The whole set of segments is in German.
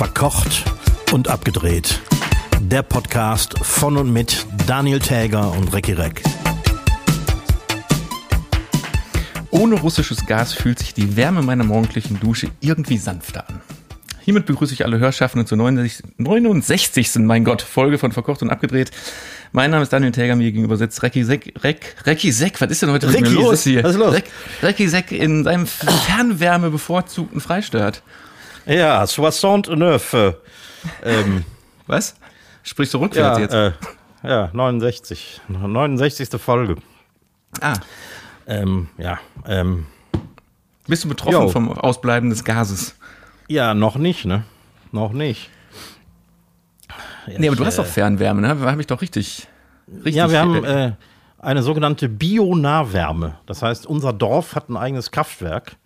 Verkocht und abgedreht. Der Podcast von und mit Daniel Täger und Recki Reck. Ohne russisches Gas fühlt sich die Wärme meiner morgendlichen Dusche irgendwie sanfter an. Hiermit begrüße ich alle Hörschaffenden zur 69. 69. mein Gott, Folge von Verkocht und Abgedreht. Mein Name ist Daniel Täger, mir gegenüber sitzt Recki Seck. Reck, Recki Seck, was ist denn heute mit mir los hier? was ist los? Reck, Recki Seck in seinem Fernwärme bevorzugten Freistaat. Ja, 69. äh, Ähm, Was? Sprichst du rückwärts ja, jetzt? äh, ja, 69. 69. Folge. ah, Ähm, ja, ähm, bist du betroffen Jo. vom Ausbleiben des Gases? ja, noch nicht, ne? Noch nicht. Nee, aber du Ich, hast doch äh, Fernwärme, ne? Habe ich doch richtig. richtig Ja, wir haben äh, eine sogenannte Bionahwärme. Das heißt, unser Dorf hat ein eigenes Kraftwerk,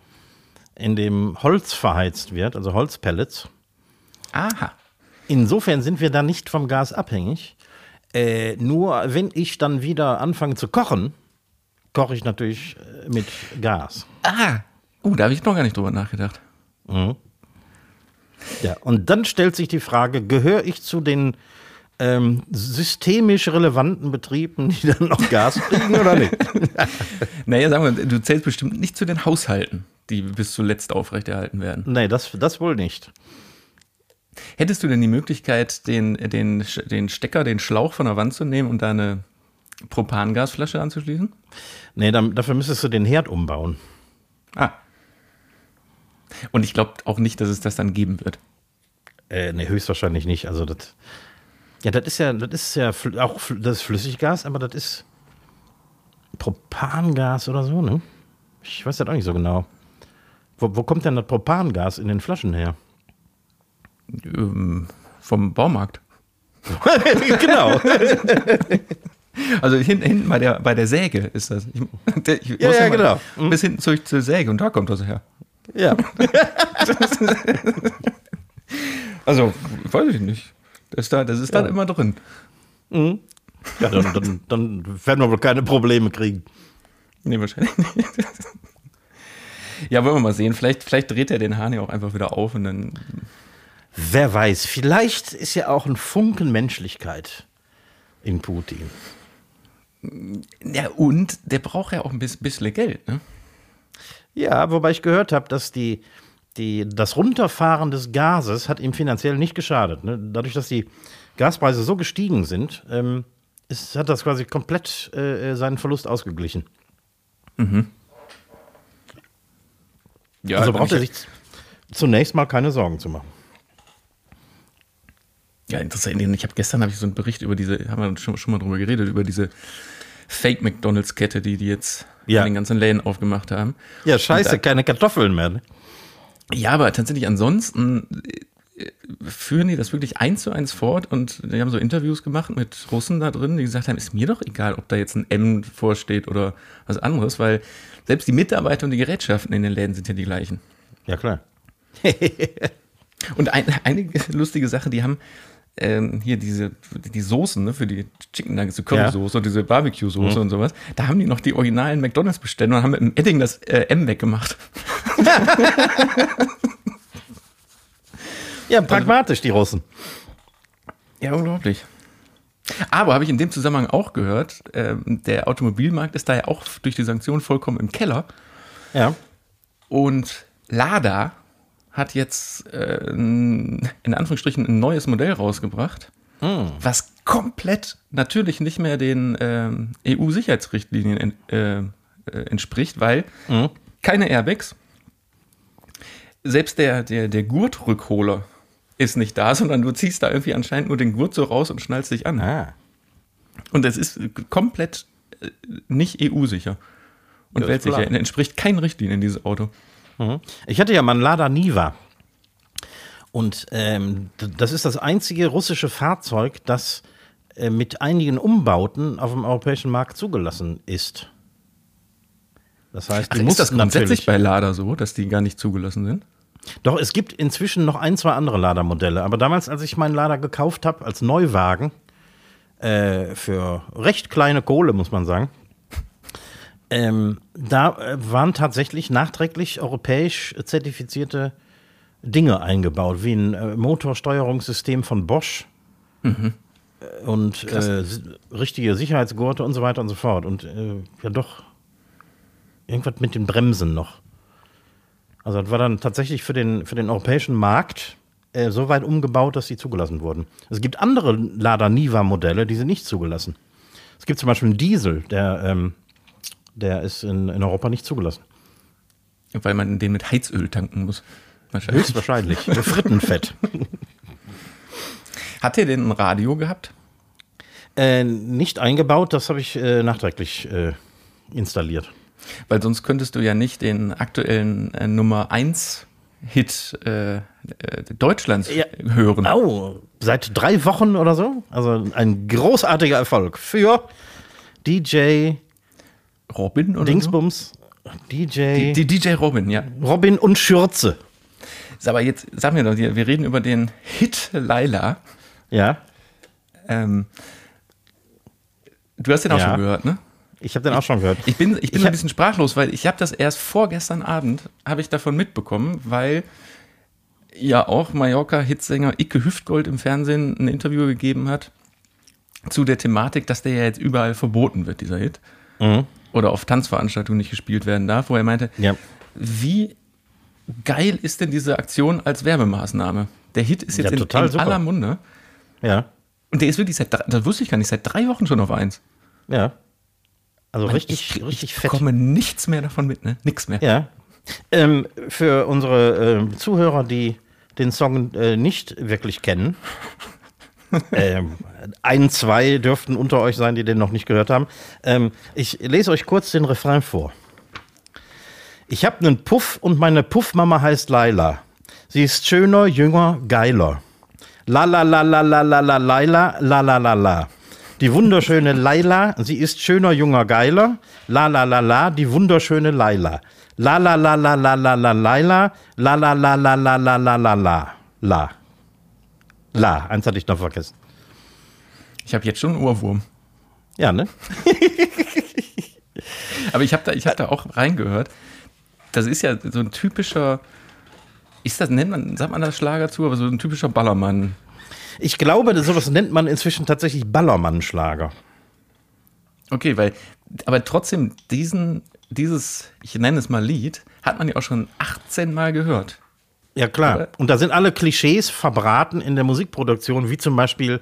in dem Holz verheizt wird, also Holzpellets. Aha. Insofern sind wir da nicht vom Gas abhängig. Äh, nur wenn ich dann wieder anfange zu kochen, koche ich natürlich äh, mit Gas. Ah. Uh, da habe ich noch gar nicht drüber nachgedacht. Ja, und dann stellt sich die Frage, gehöre ich zu den ähm, systemisch relevanten Betrieben, die dann noch Gas kriegen oder nicht? Naja, sagen wir, du zählst bestimmt nicht zu den Haushalten, die bis zuletzt aufrechterhalten werden. nee, das, das wohl nicht. Hättest du denn die Möglichkeit, den, den, den Stecker, den Schlauch von der Wand zu nehmen und da eine Propangasflasche anzuschließen? Nee, dann, dafür müsstest du den Herd umbauen. Ah. Und ich glaube auch nicht, dass es das dann geben wird. Äh, nee, höchstwahrscheinlich nicht. Also das. Ja, das ist ja, das ist ja auch das Flüssiggas, aber das ist Propangas oder so, ne? Ich weiß das auch nicht so genau. Wo, wo kommt denn das Propangas in den Flaschen her? Ähm, vom Baumarkt. genau. Also hinten, hinten bei, der, bei der Säge ist das. Ich, ich Ja, ja, mal genau. Mhm. Bis hinten zur, zur Säge und da kommt das her. ja. Also, weiß ich nicht. Das, ist da, das ist dann Ja. immer drin. ja dann, dann, dann werden wir wohl keine Probleme kriegen. Nee, wahrscheinlich nicht. Ja, wollen wir mal sehen. Vielleicht, vielleicht dreht er den Hahn ja auch einfach wieder auf und dann. Wer weiß, vielleicht ist ja auch ein Funken Menschlichkeit in Putin. Ja, und der braucht ja auch ein bisschen, bisschen Geld, ne? Ja, wobei ich gehört habe, dass die, die, das Runterfahren des Gases hat ihm finanziell nicht geschadet. Ne? Dadurch, dass die Gaspreise so gestiegen sind, ähm, ist, hat das quasi komplett äh, seinen Verlust ausgeglichen. Ja, also braucht er ich- sich zunächst mal keine Sorgen zu machen. Ja, interessant. Ich habe gestern habe ich so einen Bericht über diese, haben wir schon, schon mal drüber geredet, über diese Fake McDonalds-Kette, die die jetzt Ja. in den ganzen Läden aufgemacht haben. Ja, scheiße, da- keine Kartoffeln mehr. Ne? Ja, aber tatsächlich ansonsten äh, führen die das wirklich eins zu eins fort und die haben so Interviews gemacht mit Russen da drin, die gesagt haben, ist mir doch egal, ob da jetzt ein M vorsteht oder was anderes, weil selbst die Mitarbeiter und die Gerätschaften in den Läden sind ja die gleichen. Ja, klar. Und ein, eine lustige Sache, die haben ähm, hier diese die Soßen ne, für die Chicken Nuggets, die Currysoße und diese Barbecue-Soße und sowas. Da haben die noch die originalen McDonalds-Bestände und haben mit dem Edding das äh, M weggemacht. Ja, pragmatisch, die Russen. Ja, unglaublich. Aber habe ich in dem Zusammenhang auch gehört, ähm, der Automobilmarkt ist da ja auch durch die Sanktionen vollkommen im Keller. Ja. Und Lada hat jetzt äh, in Anführungsstrichen ein neues Modell rausgebracht, was komplett natürlich nicht mehr den ähm, EU-Sicherheitsrichtlinien en, äh, äh, entspricht, weil keine Airbags, selbst der, der, der Gurtrückholer ist nicht da, sondern du ziehst da irgendwie anscheinend nur den Gurt so raus und schnallst dich an. Ah. Und es ist komplett äh, nicht EU-sicher. Und weltsicher. Entspricht keinen Richtlinien dieses Auto. Mhm. Ich hatte ja mal einen Lada Niva. Und ähm, das ist das einzige russische Fahrzeug, das äh, mit einigen Umbauten auf dem europäischen Markt zugelassen ist. Das heißt, die Ach, ist das grundsätzlich bei Lada so, dass die gar nicht zugelassen sind? Doch, es gibt inzwischen noch ein, zwei andere Lada-Modelle. Aber damals, als ich meinen Lada gekauft habe, als Neuwagen, äh, für recht kleine Kohle, muss man sagen, ähm, da äh, waren tatsächlich nachträglich europäisch zertifizierte Dinge eingebaut, wie ein äh, Motorsteuerungssystem von Bosch Mhm. äh, und äh, richtige Sicherheitsgurte und so weiter und so fort. Und äh, ja doch irgendwas mit den Bremsen noch. Also das war dann tatsächlich für den, für den europäischen Markt äh, so weit umgebaut, dass sie zugelassen wurden. Es gibt andere Lada Niva-Modelle, die sind nicht zugelassen. Es gibt zum Beispiel einen Diesel, der, ähm, der ist in, in Europa nicht zugelassen. Weil man den mit Heizöl tanken muss. Wahrscheinlich. Höchstwahrscheinlich. Frittenfett. Hat er denn ein Radio gehabt? Äh, nicht eingebaut, das habe ich äh, nachträglich äh, installiert. Weil sonst könntest du ja nicht den aktuellen äh, Nummer 1 Hit äh, äh, Deutschlands Ja. hören. Au, seit drei Wochen oder so. Also ein großartiger Erfolg für DJ Robin oder Dingsbums, DJ so? Die DJ Robin, ja. Robin und Schürze. Aber jetzt sag mir doch, wir reden über den Hit Laila. Ja, Ähm, du hast den auch Ja. schon gehört, ne? ich habe den auch schon gehört. Ich bin, ich bin Ich ein bisschen sprachlos, weil ich habe das erst vorgestern Abend, habe ich davon mitbekommen, weil ja auch Mallorca-Hitsänger Icke Hüftgold im Fernsehen ein Interview gegeben hat zu der Thematik, dass der ja jetzt überall verboten wird, dieser Hit. Mhm. Oder auf Tanzveranstaltungen nicht gespielt werden darf, wo er meinte, Ja. wie geil ist denn diese Aktion als Werbemaßnahme? Der Hit ist jetzt Ja, in, total in super. aller Munde. Ja, Und der ist wirklich seit, drei- das wusste ich gar nicht, seit drei Wochen schon auf eins. ja. Also Mann, richtig, ich, richtig ich fett. bekomme nichts mehr davon mit, ne? Nix mehr. Ja. Ähm, für unsere ähm, Zuhörer, die den Song äh, nicht wirklich kennen, ähm, ein, zwei dürften unter euch sein, die den noch nicht gehört haben. Ähm, ich lese euch kurz den Refrain vor. Ich habe einen Puff und meine Puffmama heißt Laila. Sie ist schöner, jünger, geiler. La la la la la la la Laila, la la la la. Die wunderschöne Laila, sie ist schöner, junger, geiler. La la la la, die wunderschöne Laila. La la la la la la la Laila, la la la la la la la la la. La. La, eins hatte ich noch vergessen. Ich habe jetzt schon einen Ohrwurm. Ja, ne? Aber ich habe da, ich hab da auch reingehört. Das ist ja so ein typischer, ist das, nennt man, sagt man das Schlager zu, aber so ein typischer Ballermann. Ich glaube, sowas nennt man inzwischen tatsächlich Ballermann-Schlager. Okay, weil, aber trotzdem, diesen, dieses, ich nenne es mal Lied, hat man ja auch schon 18 Mal gehört. Ja, klar. Aber- Und da sind alle Klischees verbraten in der Musikproduktion, wie zum Beispiel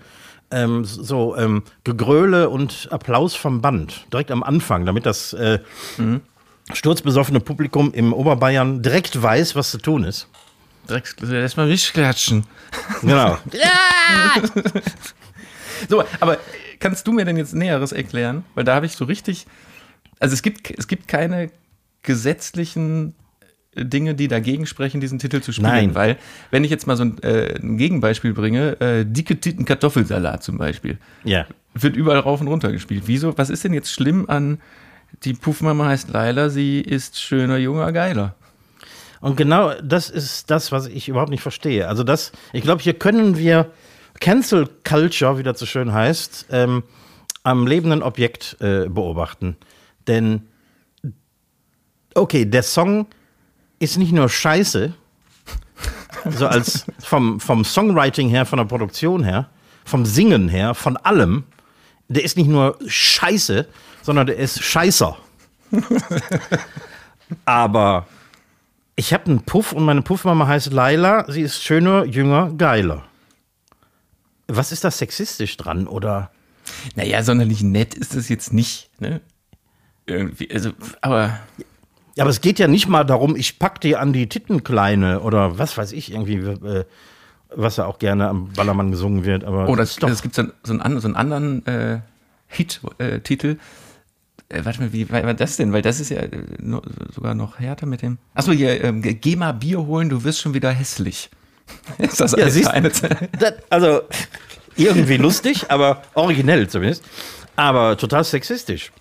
ähm, so ähm, Gegröle und Applaus vom Band, direkt am Anfang, damit das äh, sturzbesoffene Publikum im Oberbayern direkt weiß, was zu tun ist. Direkt erstmal nicht klatschen. Genau. So, aber kannst du mir denn jetzt Näheres erklären? Weil da habe ich so richtig, also es gibt, es gibt keine gesetzlichen Dinge, die dagegen sprechen, diesen Titel zu spielen. Nein. Weil, wenn ich jetzt mal so ein, äh, ein Gegenbeispiel bringe, äh, dicke Titten Kartoffelsalat zum Beispiel, ja. wird überall rauf und runter gespielt. Wieso, was ist denn jetzt schlimm an die Puffmama heißt Laila, sie ist schöner, junger, geiler? Und genau das ist das, was ich überhaupt nicht verstehe. Also das, ich glaube, hier können wir Cancel Culture, wie das so schön heißt, ähm, am lebenden Objekt äh, beobachten. Denn, okay, der Song ist nicht nur scheiße, so als vom, vom Songwriting her, von der Produktion her, vom Singen her, von allem, der ist nicht nur scheiße, sondern der ist scheißer. Aber ich habe einen Puff und meine Puffmama heißt Laila. Sie ist schöner, jünger, geiler. Was ist da sexistisch dran? Oder? Naja, sonderlich nett ist es jetzt nicht, ne? Irgendwie, also, aber Ja, aber es geht ja nicht mal darum, ich pack dir an die Tittenkleine oder was weiß ich irgendwie, äh, was ja auch gerne am Ballermann gesungen wird. Aber Oh, das das, ist doch, es gibt so, einen- so, einen, so einen anderen äh, Hit-Titel. Äh, warte mal, wie war das denn? Weil das ist ja äh, no, sogar noch härter mit dem. Achso, hier, ähm, geh mal Bier holen, du wirst schon wieder hässlich. ist das Ja, siehst- eine das, also irgendwie lustig, aber originell zumindest. Aber total sexistisch.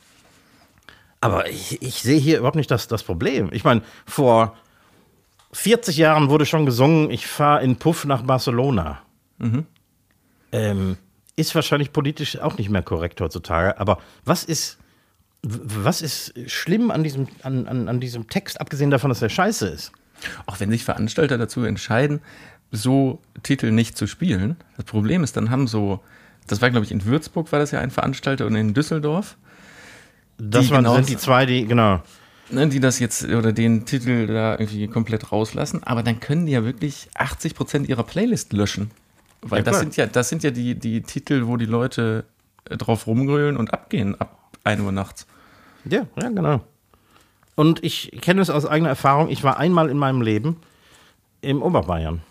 Aber ich, ich sehe hier überhaupt nicht das, das Problem. Ich meine, vor 40 Jahren wurde schon gesungen, ich fahre in Puff nach Barcelona. Ähm, ist wahrscheinlich politisch auch nicht mehr korrekt heutzutage. Aber was ist, was ist schlimm an diesem, an, an, an diesem Text, abgesehen davon, dass er scheiße ist? Auch wenn sich Veranstalter dazu entscheiden, so Titel nicht zu spielen. Das Problem ist, dann haben so, das war glaube ich in Würzburg war das ja ein Veranstalter und in Düsseldorf. Das waren, sind die zwei, die, genau. Ne, die das jetzt oder den Titel da irgendwie komplett rauslassen, aber dann können die ja wirklich 80 Prozent ihrer Playlist löschen. Weil ja, das sind ja, das sind ja die, die Titel, wo die Leute äh, drauf rumgrölen und abgehen ab 1 Uhr nachts. Ja, ja, genau. Und ich kenne es aus eigener Erfahrung. Ich war einmal in meinem Leben im Oberbayern.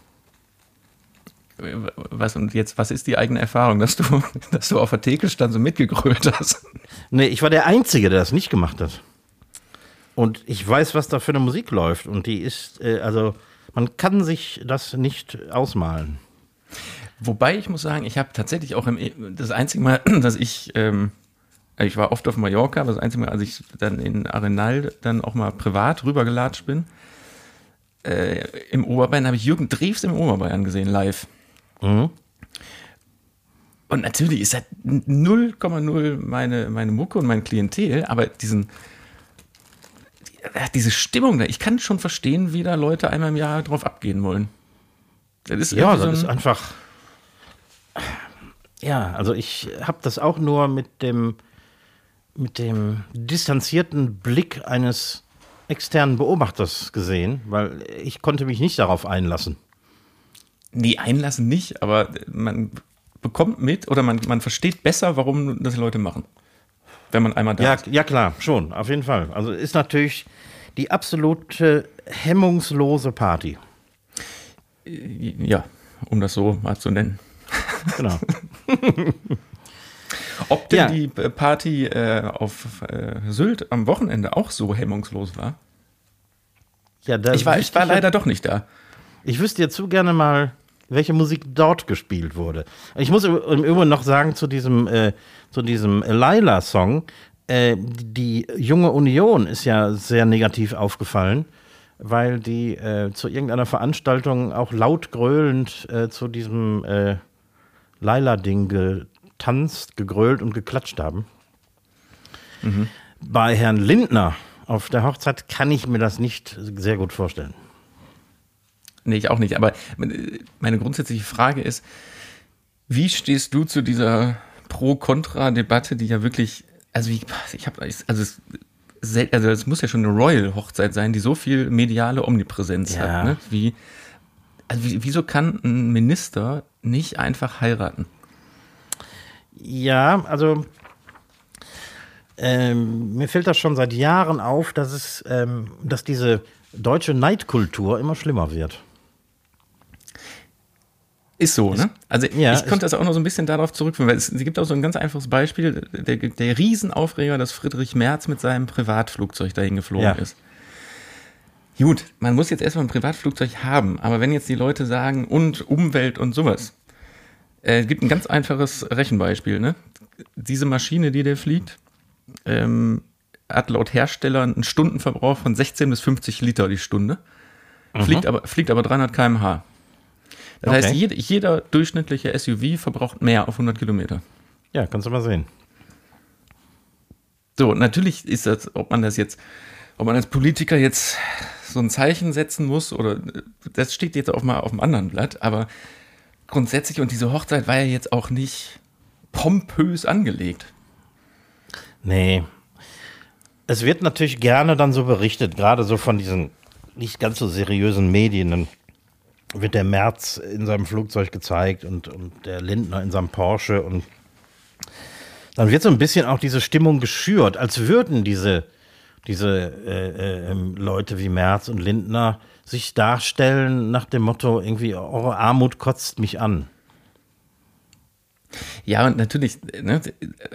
Was und jetzt, was ist die eigene Erfahrung, dass du, dass du auf der Theke standst und mitgegrölt hast? Nee, ich war der Einzige, der das nicht gemacht hat. Und ich weiß, was da für eine Musik läuft. Und die ist, äh, also, man kann sich das nicht ausmalen. Wobei ich muss sagen, ich habe tatsächlich auch im, das einzige Mal, dass ich ähm, ich war oft auf Mallorca, aber das einzige Mal, als ich dann in Arenal dann auch mal privat rübergelatscht bin, äh, im Oberbayern habe ich Jürgen Drews im Oberbayern gesehen, live. Mhm. Und natürlich ist das 0,0 meine, meine Mucke und mein Klientel, aber diesen, diese Stimmung da, ich kann schon verstehen, wie da Leute einmal im Jahr drauf abgehen wollen. Das ist ja, das so ist einfach. Ja, also ich habe das auch nur mit dem mit dem distanzierten Blick eines externen Beobachters gesehen, weil ich konnte mich nicht darauf einlassen. Nee, einlassen nicht, aber man bekommt mit oder man, man versteht besser, warum das Leute machen. Wenn man einmal da ja, ist. Ja, klar, schon, auf jeden Fall. Also ist natürlich die absolute hemmungslose Party. Ja, um das so mal zu nennen. Genau. Ob denn ja. die Party äh, auf äh, Sylt am Wochenende auch so hemmungslos war? Ja, da ich war, ich war leider doch nicht da. Ich wüsste jetzt zu gerne mal, welche Musik dort gespielt wurde. Ich muss im Übrigen noch sagen zu diesem, äh, zu diesem Laila-Song, äh, die junge Union ist ja sehr negativ aufgefallen, weil die äh, zu irgendeiner Veranstaltung auch laut gröhlend äh, zu diesem äh, Laila-Ding getanzt, gegrölt und geklatscht haben. Mhm. Bei Herrn Lindner auf der Hochzeit kann ich mir das nicht sehr gut vorstellen. Nee, ich auch nicht. Aber meine grundsätzliche Frage ist, wie stehst du zu dieser Pro-Kontra-Debatte, die ja wirklich, also ich, ich habe, also es, also es muss ja schon eine Royal-Hochzeit sein, die so viel mediale Omnipräsenz ja. hat. Ne? Wie, also wieso kann ein Minister nicht einfach heiraten? Ja, also ähm, mir fällt das schon seit Jahren auf, dass es, ähm, dass diese deutsche Neidkultur immer schlimmer wird. Ist so, ne? Also ja, ich konnte das auch noch so ein bisschen darauf zurückführen, weil es, es gibt auch so ein ganz einfaches Beispiel, der, der Riesenaufreger, dass Friedrich Merz mit seinem Privatflugzeug dahin geflogen ja. ist. Gut, man muss jetzt erstmal ein Privatflugzeug haben, aber wenn jetzt die Leute sagen, und Umwelt und sowas, es äh, gibt ein ganz einfaches Rechenbeispiel. Ne? Diese Maschine, die der fliegt, ähm, hat laut Hersteller einen Stundenverbrauch von 16 bis 50 Liter die Stunde. Fliegt aber, fliegt aber 300 km/h. Das okay. heißt, jeder, jeder durchschnittliche SUV verbraucht mehr auf 100 Kilometer. Ja, kannst du mal sehen. So, natürlich ist das, ob man das jetzt, ob man als Politiker jetzt so ein Zeichen setzen muss oder das steht jetzt auch mal auf dem anderen Blatt, aber grundsätzlich, und diese Hochzeit war ja jetzt auch nicht pompös angelegt. Nee. Es wird natürlich gerne dann so berichtet, gerade so von diesen nicht ganz so seriösen Medien. Wird der März in seinem Flugzeug gezeigt und, und der Lindner in seinem Porsche und dann wird so ein bisschen auch diese Stimmung geschürt, als würden diese, diese äh, äh, Leute wie Merz und Lindner sich darstellen nach dem Motto, irgendwie, eure Armut kotzt mich an. Ja, und natürlich ne,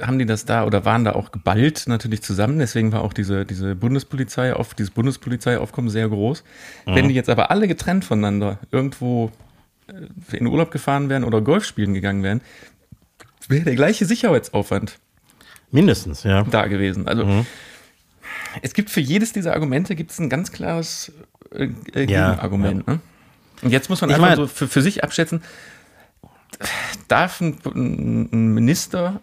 haben die das da oder waren da auch geballt natürlich zusammen. Deswegen war auch diese, diese Bundespolizei auf, dieses Bundespolizeiaufkommen sehr groß. Mhm. Wenn die jetzt aber alle getrennt voneinander irgendwo äh, in Urlaub gefahren wären oder Golf spielen gegangen wären, wäre der gleiche Sicherheitsaufwand. Mindestens, ja. Da gewesen. Also mhm. es gibt für jedes dieser Argumente gibt es ein ganz klares äh, äh Gegenargument. Ja, ja. Ne? Und jetzt muss man ich einfach mein, so für, für sich abschätzen, darf ein, ein, Minister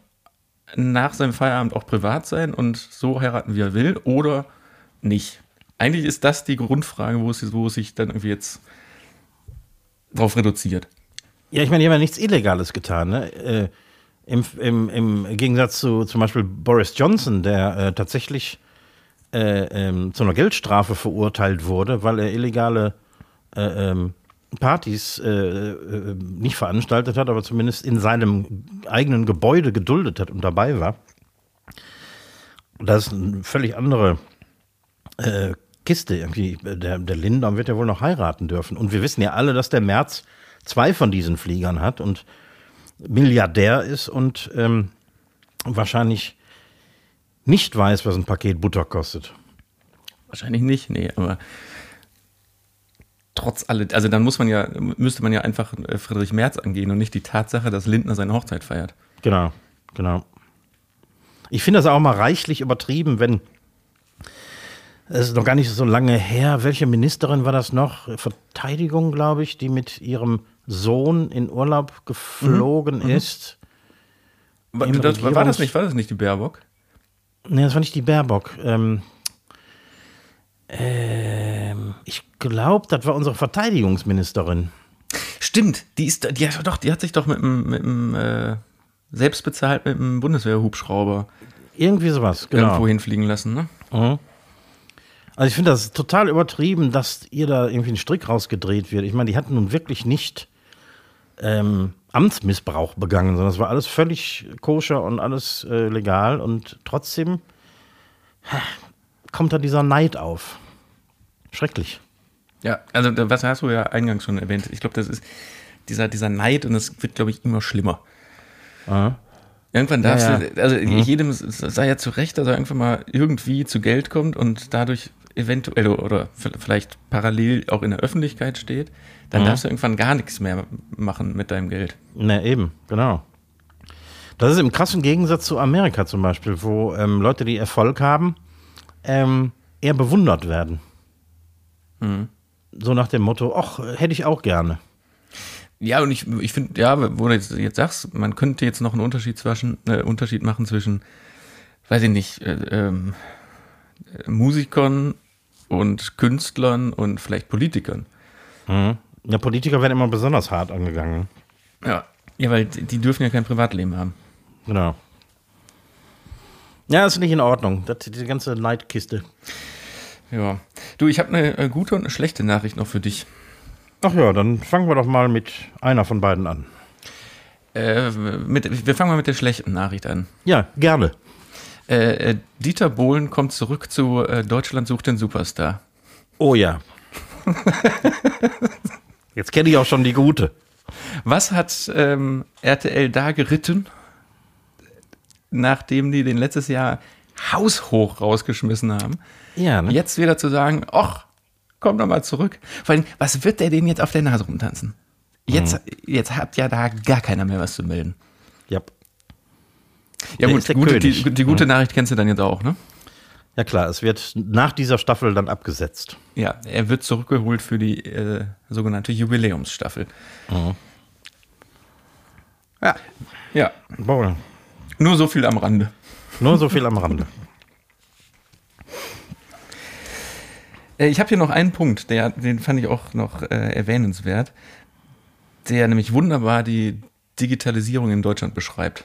nach seinem Feierabend auch privat sein und so heiraten, wie er will, oder nicht? Eigentlich ist das die Grundfrage, wo es, wo es sich dann irgendwie jetzt drauf reduziert. Ja, ich meine, die haben ja nichts Illegales getan. Ne? Äh, im, im, Im Gegensatz zu zum Beispiel Boris Johnson, der äh, tatsächlich äh, ähm, zu einer Geldstrafe verurteilt wurde, weil er illegale äh, ähm, Partys äh, äh, nicht veranstaltet hat, aber zumindest in seinem eigenen Gebäude geduldet hat und dabei war. Das ist eine völlig andere äh, Kiste irgendwie. Der, der Lindner wird ja wohl noch heiraten dürfen. Und wir wissen ja alle, dass der März zwei von diesen Fliegern hat und Milliardär ist und ähm, wahrscheinlich nicht weiß, was ein Paket Butter kostet. Wahrscheinlich nicht, nee, aber trotz allem, also dann muss man ja, müsste man ja einfach äh, Friedrich Merz angehen und nicht die Tatsache, dass Lindner seine Hochzeit feiert. Genau, genau. Ich finde das auch mal reichlich übertrieben, wenn es ist noch gar nicht so lange her. Welche Ministerin war das noch? Verteidigung, glaube ich, die mit ihrem Sohn in Urlaub geflogen mhm. ist. War das, war, das nicht, war das nicht die Baerbock? Nee, das war nicht die Baerbock. Ähm, ähm, ich glaube, das war unsere Verteidigungsministerin. Stimmt, die ist, die, doch, die hat sich doch mit dem, mit dem äh, selbst bezahlt mit dem Bundeswehrhubschrauber irgendwie sowas, genau. irgendwo hinfliegen lassen, ne? Mhm. Also ich finde das total übertrieben, dass ihr da irgendwie ein Strick rausgedreht wird. Ich meine, die hatten nun wirklich nicht ähm, Amtsmissbrauch begangen, sondern es war alles völlig koscher und alles äh, legal und trotzdem ha, kommt da dieser Neid auf. Schrecklich. Ja, also was hast du ja eingangs schon erwähnt. Ich glaube, das ist dieser, dieser Neid und es wird, glaube ich, immer schlimmer. Aha. Irgendwann darfst ja, ja. du, also mhm. jedem sei ja zu Recht, dass er irgendwann mal irgendwie zu Geld kommt und dadurch eventuell oder vielleicht parallel auch in der Öffentlichkeit steht, dann mhm. darfst du irgendwann gar nichts mehr machen mit deinem Geld. Na eben, genau. Das ist im krassen Gegensatz zu Amerika zum Beispiel, wo ähm, Leute, die Erfolg haben, ähm, eher bewundert werden. Mhm. So nach dem Motto, ach, hätte ich auch gerne. Ja, und ich, ich finde, ja, wo du jetzt, jetzt sagst, man könnte jetzt noch einen Unterschied, zwischen, äh, Unterschied machen zwischen, weiß ich nicht, äh, ähm, Musikern und Künstlern und vielleicht Politikern. Mhm. Ja, Politiker werden immer besonders hart angegangen. Ja, ja, weil die dürfen ja kein Privatleben haben. Genau. Ja, ist nicht in Ordnung. Das, die ganze Neidkiste. Ja. Du, ich habe eine äh, gute und eine schlechte Nachricht noch für dich. Ach ja, dann fangen wir doch mal mit einer von beiden an. Äh, mit, wir fangen mal mit der schlechten Nachricht an. Ja, gerne. Äh, äh, Dieter Bohlen kommt zurück zu äh, Deutschland sucht den Superstar. Oh ja. Jetzt kenne ich auch schon die gute. Was hat ähm, RTL da geritten, nachdem die den letztes Jahr haushoch rausgeschmissen haben? Ja, ne? Jetzt wieder zu sagen, ach, komm doch mal zurück. Vor allem, was wird der denn jetzt auf der Nase rumtanzen? Jetzt, mhm. jetzt hat ja da gar keiner mehr was zu melden. Ja. Ja, gut, gute, die, die, gute Nachricht kennst du dann jetzt auch, ne? Ja klar, es wird nach dieser Staffel dann abgesetzt. Ja, er wird zurückgeholt für die äh, sogenannte Jubiläumsstaffel. Mhm. Ja. Ja. Boah. Nur so viel am Rande. Nur so viel am Rande. Ich habe hier noch einen Punkt, der, den fand ich auch noch äh, erwähnenswert, der nämlich wunderbar die Digitalisierung in Deutschland beschreibt.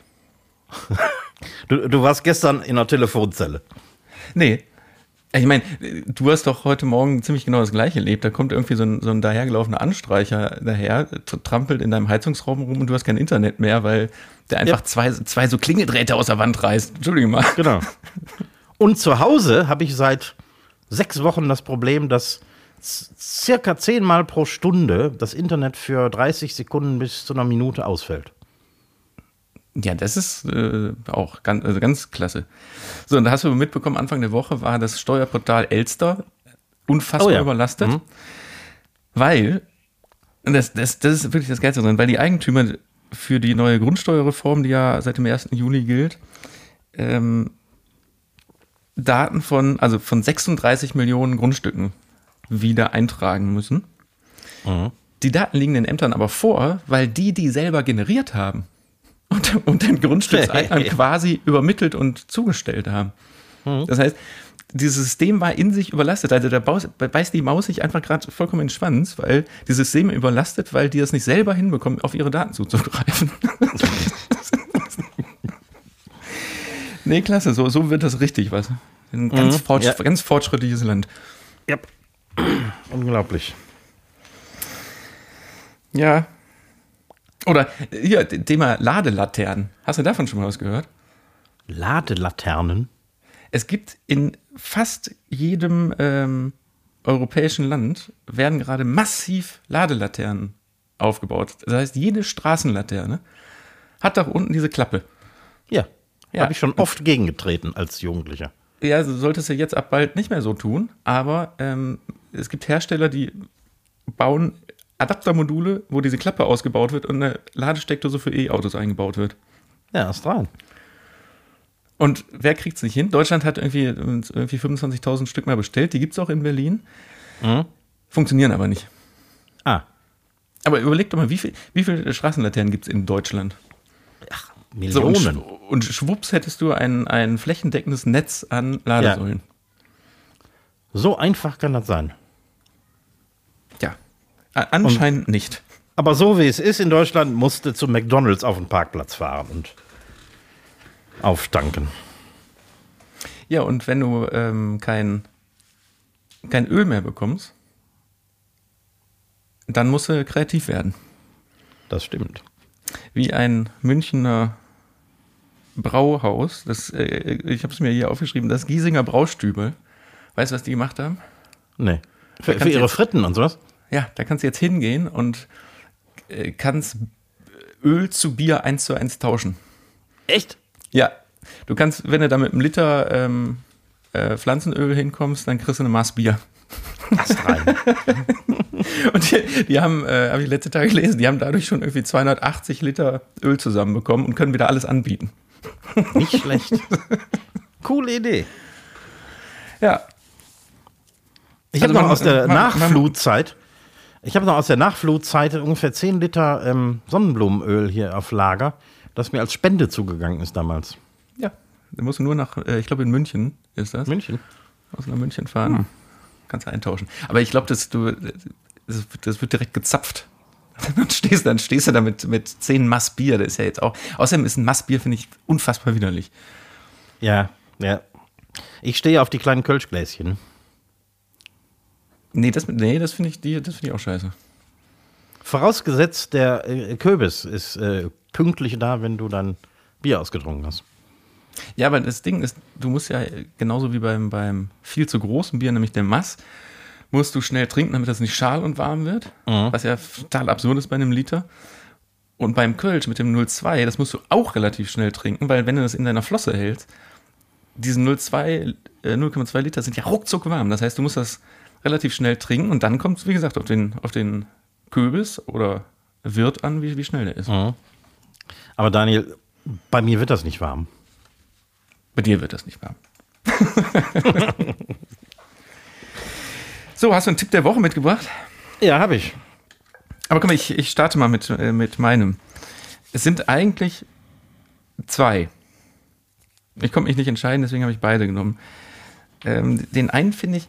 du, du warst gestern in einer Telefonzelle. Nee. Ich meine, du hast doch heute Morgen ziemlich genau das gleiche erlebt. Da kommt irgendwie so ein, so ein dahergelaufener Anstreicher daher, trampelt in deinem Heizungsraum rum und du hast kein Internet mehr, weil der einfach ja. zwei, zwei so Klingeldrähte aus der Wand reißt. Entschuldigung mal. Genau. Und zu Hause habe ich seit sechs Wochen das Problem, dass circa zehnmal pro Stunde das Internet für 30 Sekunden bis zu einer Minute ausfällt. Ja, das ist äh, auch ganz, also ganz klasse. So, und da hast du mitbekommen, Anfang der Woche war das Steuerportal Elster unfassbar oh ja. überlastet, mhm. weil, und das, das, das ist wirklich das Geilste drin, weil die Eigentümer für die neue Grundsteuerreform, die ja seit dem 1. Juli gilt, ähm, Daten von, also von 36 Millionen Grundstücken wieder eintragen müssen. Mhm. Die Daten liegen den Ämtern aber vor, weil die die selber generiert haben und, und den Grundstückseignern quasi übermittelt und zugestellt haben. Mhm. Das heißt, dieses System war in sich überlastet. Also da beißt die Maus sich einfach gerade vollkommen in den Schwanz, weil dieses System überlastet, weil die das nicht selber hinbekommen, auf ihre Daten zuzugreifen. Nee, klasse, so, so wird das richtig, was. Ein ganz, fortsch ja. ganz fortschrittliches Land. Ja. Unglaublich. Ja. Oder hier, Thema Ladelaternen. Hast du davon schon mal was gehört? Ladelaternen. Es gibt in fast jedem ähm, europäischen Land werden gerade massiv Ladelaternen aufgebaut. Das heißt, jede Straßenlaterne hat doch unten diese Klappe. Ja. Ja. Habe ich schon oft gegengetreten als Jugendlicher. Ja, so solltest du jetzt ab bald nicht mehr so tun, aber ähm, es gibt Hersteller, die bauen Adaptermodule, wo diese Klappe ausgebaut wird und eine Ladesteckdose für E-Autos eingebaut wird. Ja, ist rein. Und wer kriegt es nicht hin? Deutschland hat irgendwie, irgendwie 25.000 Stück mal bestellt. Die gibt es auch in Berlin. Funktionieren aber nicht. Ah, Aber überleg doch mal, wie, viel, wie viele Straßenlaternen gibt es in Deutschland? So, und, Millionen. sch- und schwupps hättest du ein, ein flächendeckendes Netz an Ladesäulen. So einfach kann das sein. Ja. Anscheinend nicht. Aber so wie es ist in Deutschland, musste zu McDonalds auf den Parkplatz fahren und auftanken. Ja, und wenn du ähm, kein, kein Öl mehr bekommst, dann musst du kreativ werden. Das stimmt. Wie ein Münchner Brauhaus, das, äh, ich habe es mir hier aufgeschrieben, das Giesinger Braustübel. Weißt du, was die gemacht haben? Nee. Für, für ihre jetzt- Fritten und sowas? Ja, da kannst du jetzt hingehen und äh, kannst Öl zu Bier eins zu eins tauschen. Echt? Ja, du kannst, wenn du da mit einem Liter ähm, äh, Pflanzenöl hinkommst, dann kriegst du eine Maß Bier. Rein. Und die, die haben, äh, habe ich letzte Tage gelesen, die haben dadurch schon irgendwie 280 Liter Öl zusammenbekommen und können wieder alles anbieten. Nicht schlecht. Coole Idee. Ja, Ich habe Also noch man- aus der Nachflutzeit, ich habe noch aus der Nachflutzeit ungefähr 10 Liter ähm, Sonnenblumenöl hier auf Lager, das mir als Spende zugegangen ist damals. ja. Da musst du nur nach, äh, ich glaube in München ist das. München. Aus nach München fahren. Kannst du eintauschen. Aber ich glaube, dass du, das, das wird direkt gezapft. Dann stehst, dann stehst du da mit, mit 10 Mass Bier. Das ist ja jetzt auch. Außerdem ist ein Mass Bier, finde ich, unfassbar widerlich. Ja, ja. Ich stehe auf die kleinen Kölschgläschen. Nee, das, nee, das finde ich, die- das finde ich auch scheiße. Vorausgesetzt, der äh, Kürbis ist äh, pünktlich da, wenn du dann Bier ausgetrunken hast. Ja, aber das Ding ist, du musst ja genauso wie beim, beim viel zu großen Bier, nämlich dem Mass, musst du schnell trinken, damit das nicht schal und warm wird. Was ja total absurd ist bei einem Liter. Und beim Kölsch mit dem 0,2, das musst du auch relativ schnell trinken, weil wenn du das in deiner Flosse hältst, diesen 0,2, äh, 0,2 Liter sind ja ruckzuck warm. Das heißt, du musst das relativ schnell trinken und dann kommt es, wie gesagt, auf den, auf den Kürbis oder Wirt an, wie, wie schnell der ist. Aber Daniel, bei mir wird das nicht warm. Bei dir wird das nicht warm. so, hast du einen Tipp der Woche mitgebracht? Ja, habe ich. Aber komm, ich, ich starte mal mit, äh, mit meinem. Es sind eigentlich zwei. Ich konnte mich nicht entscheiden, deswegen habe ich beide genommen. Ähm, den einen finde ich,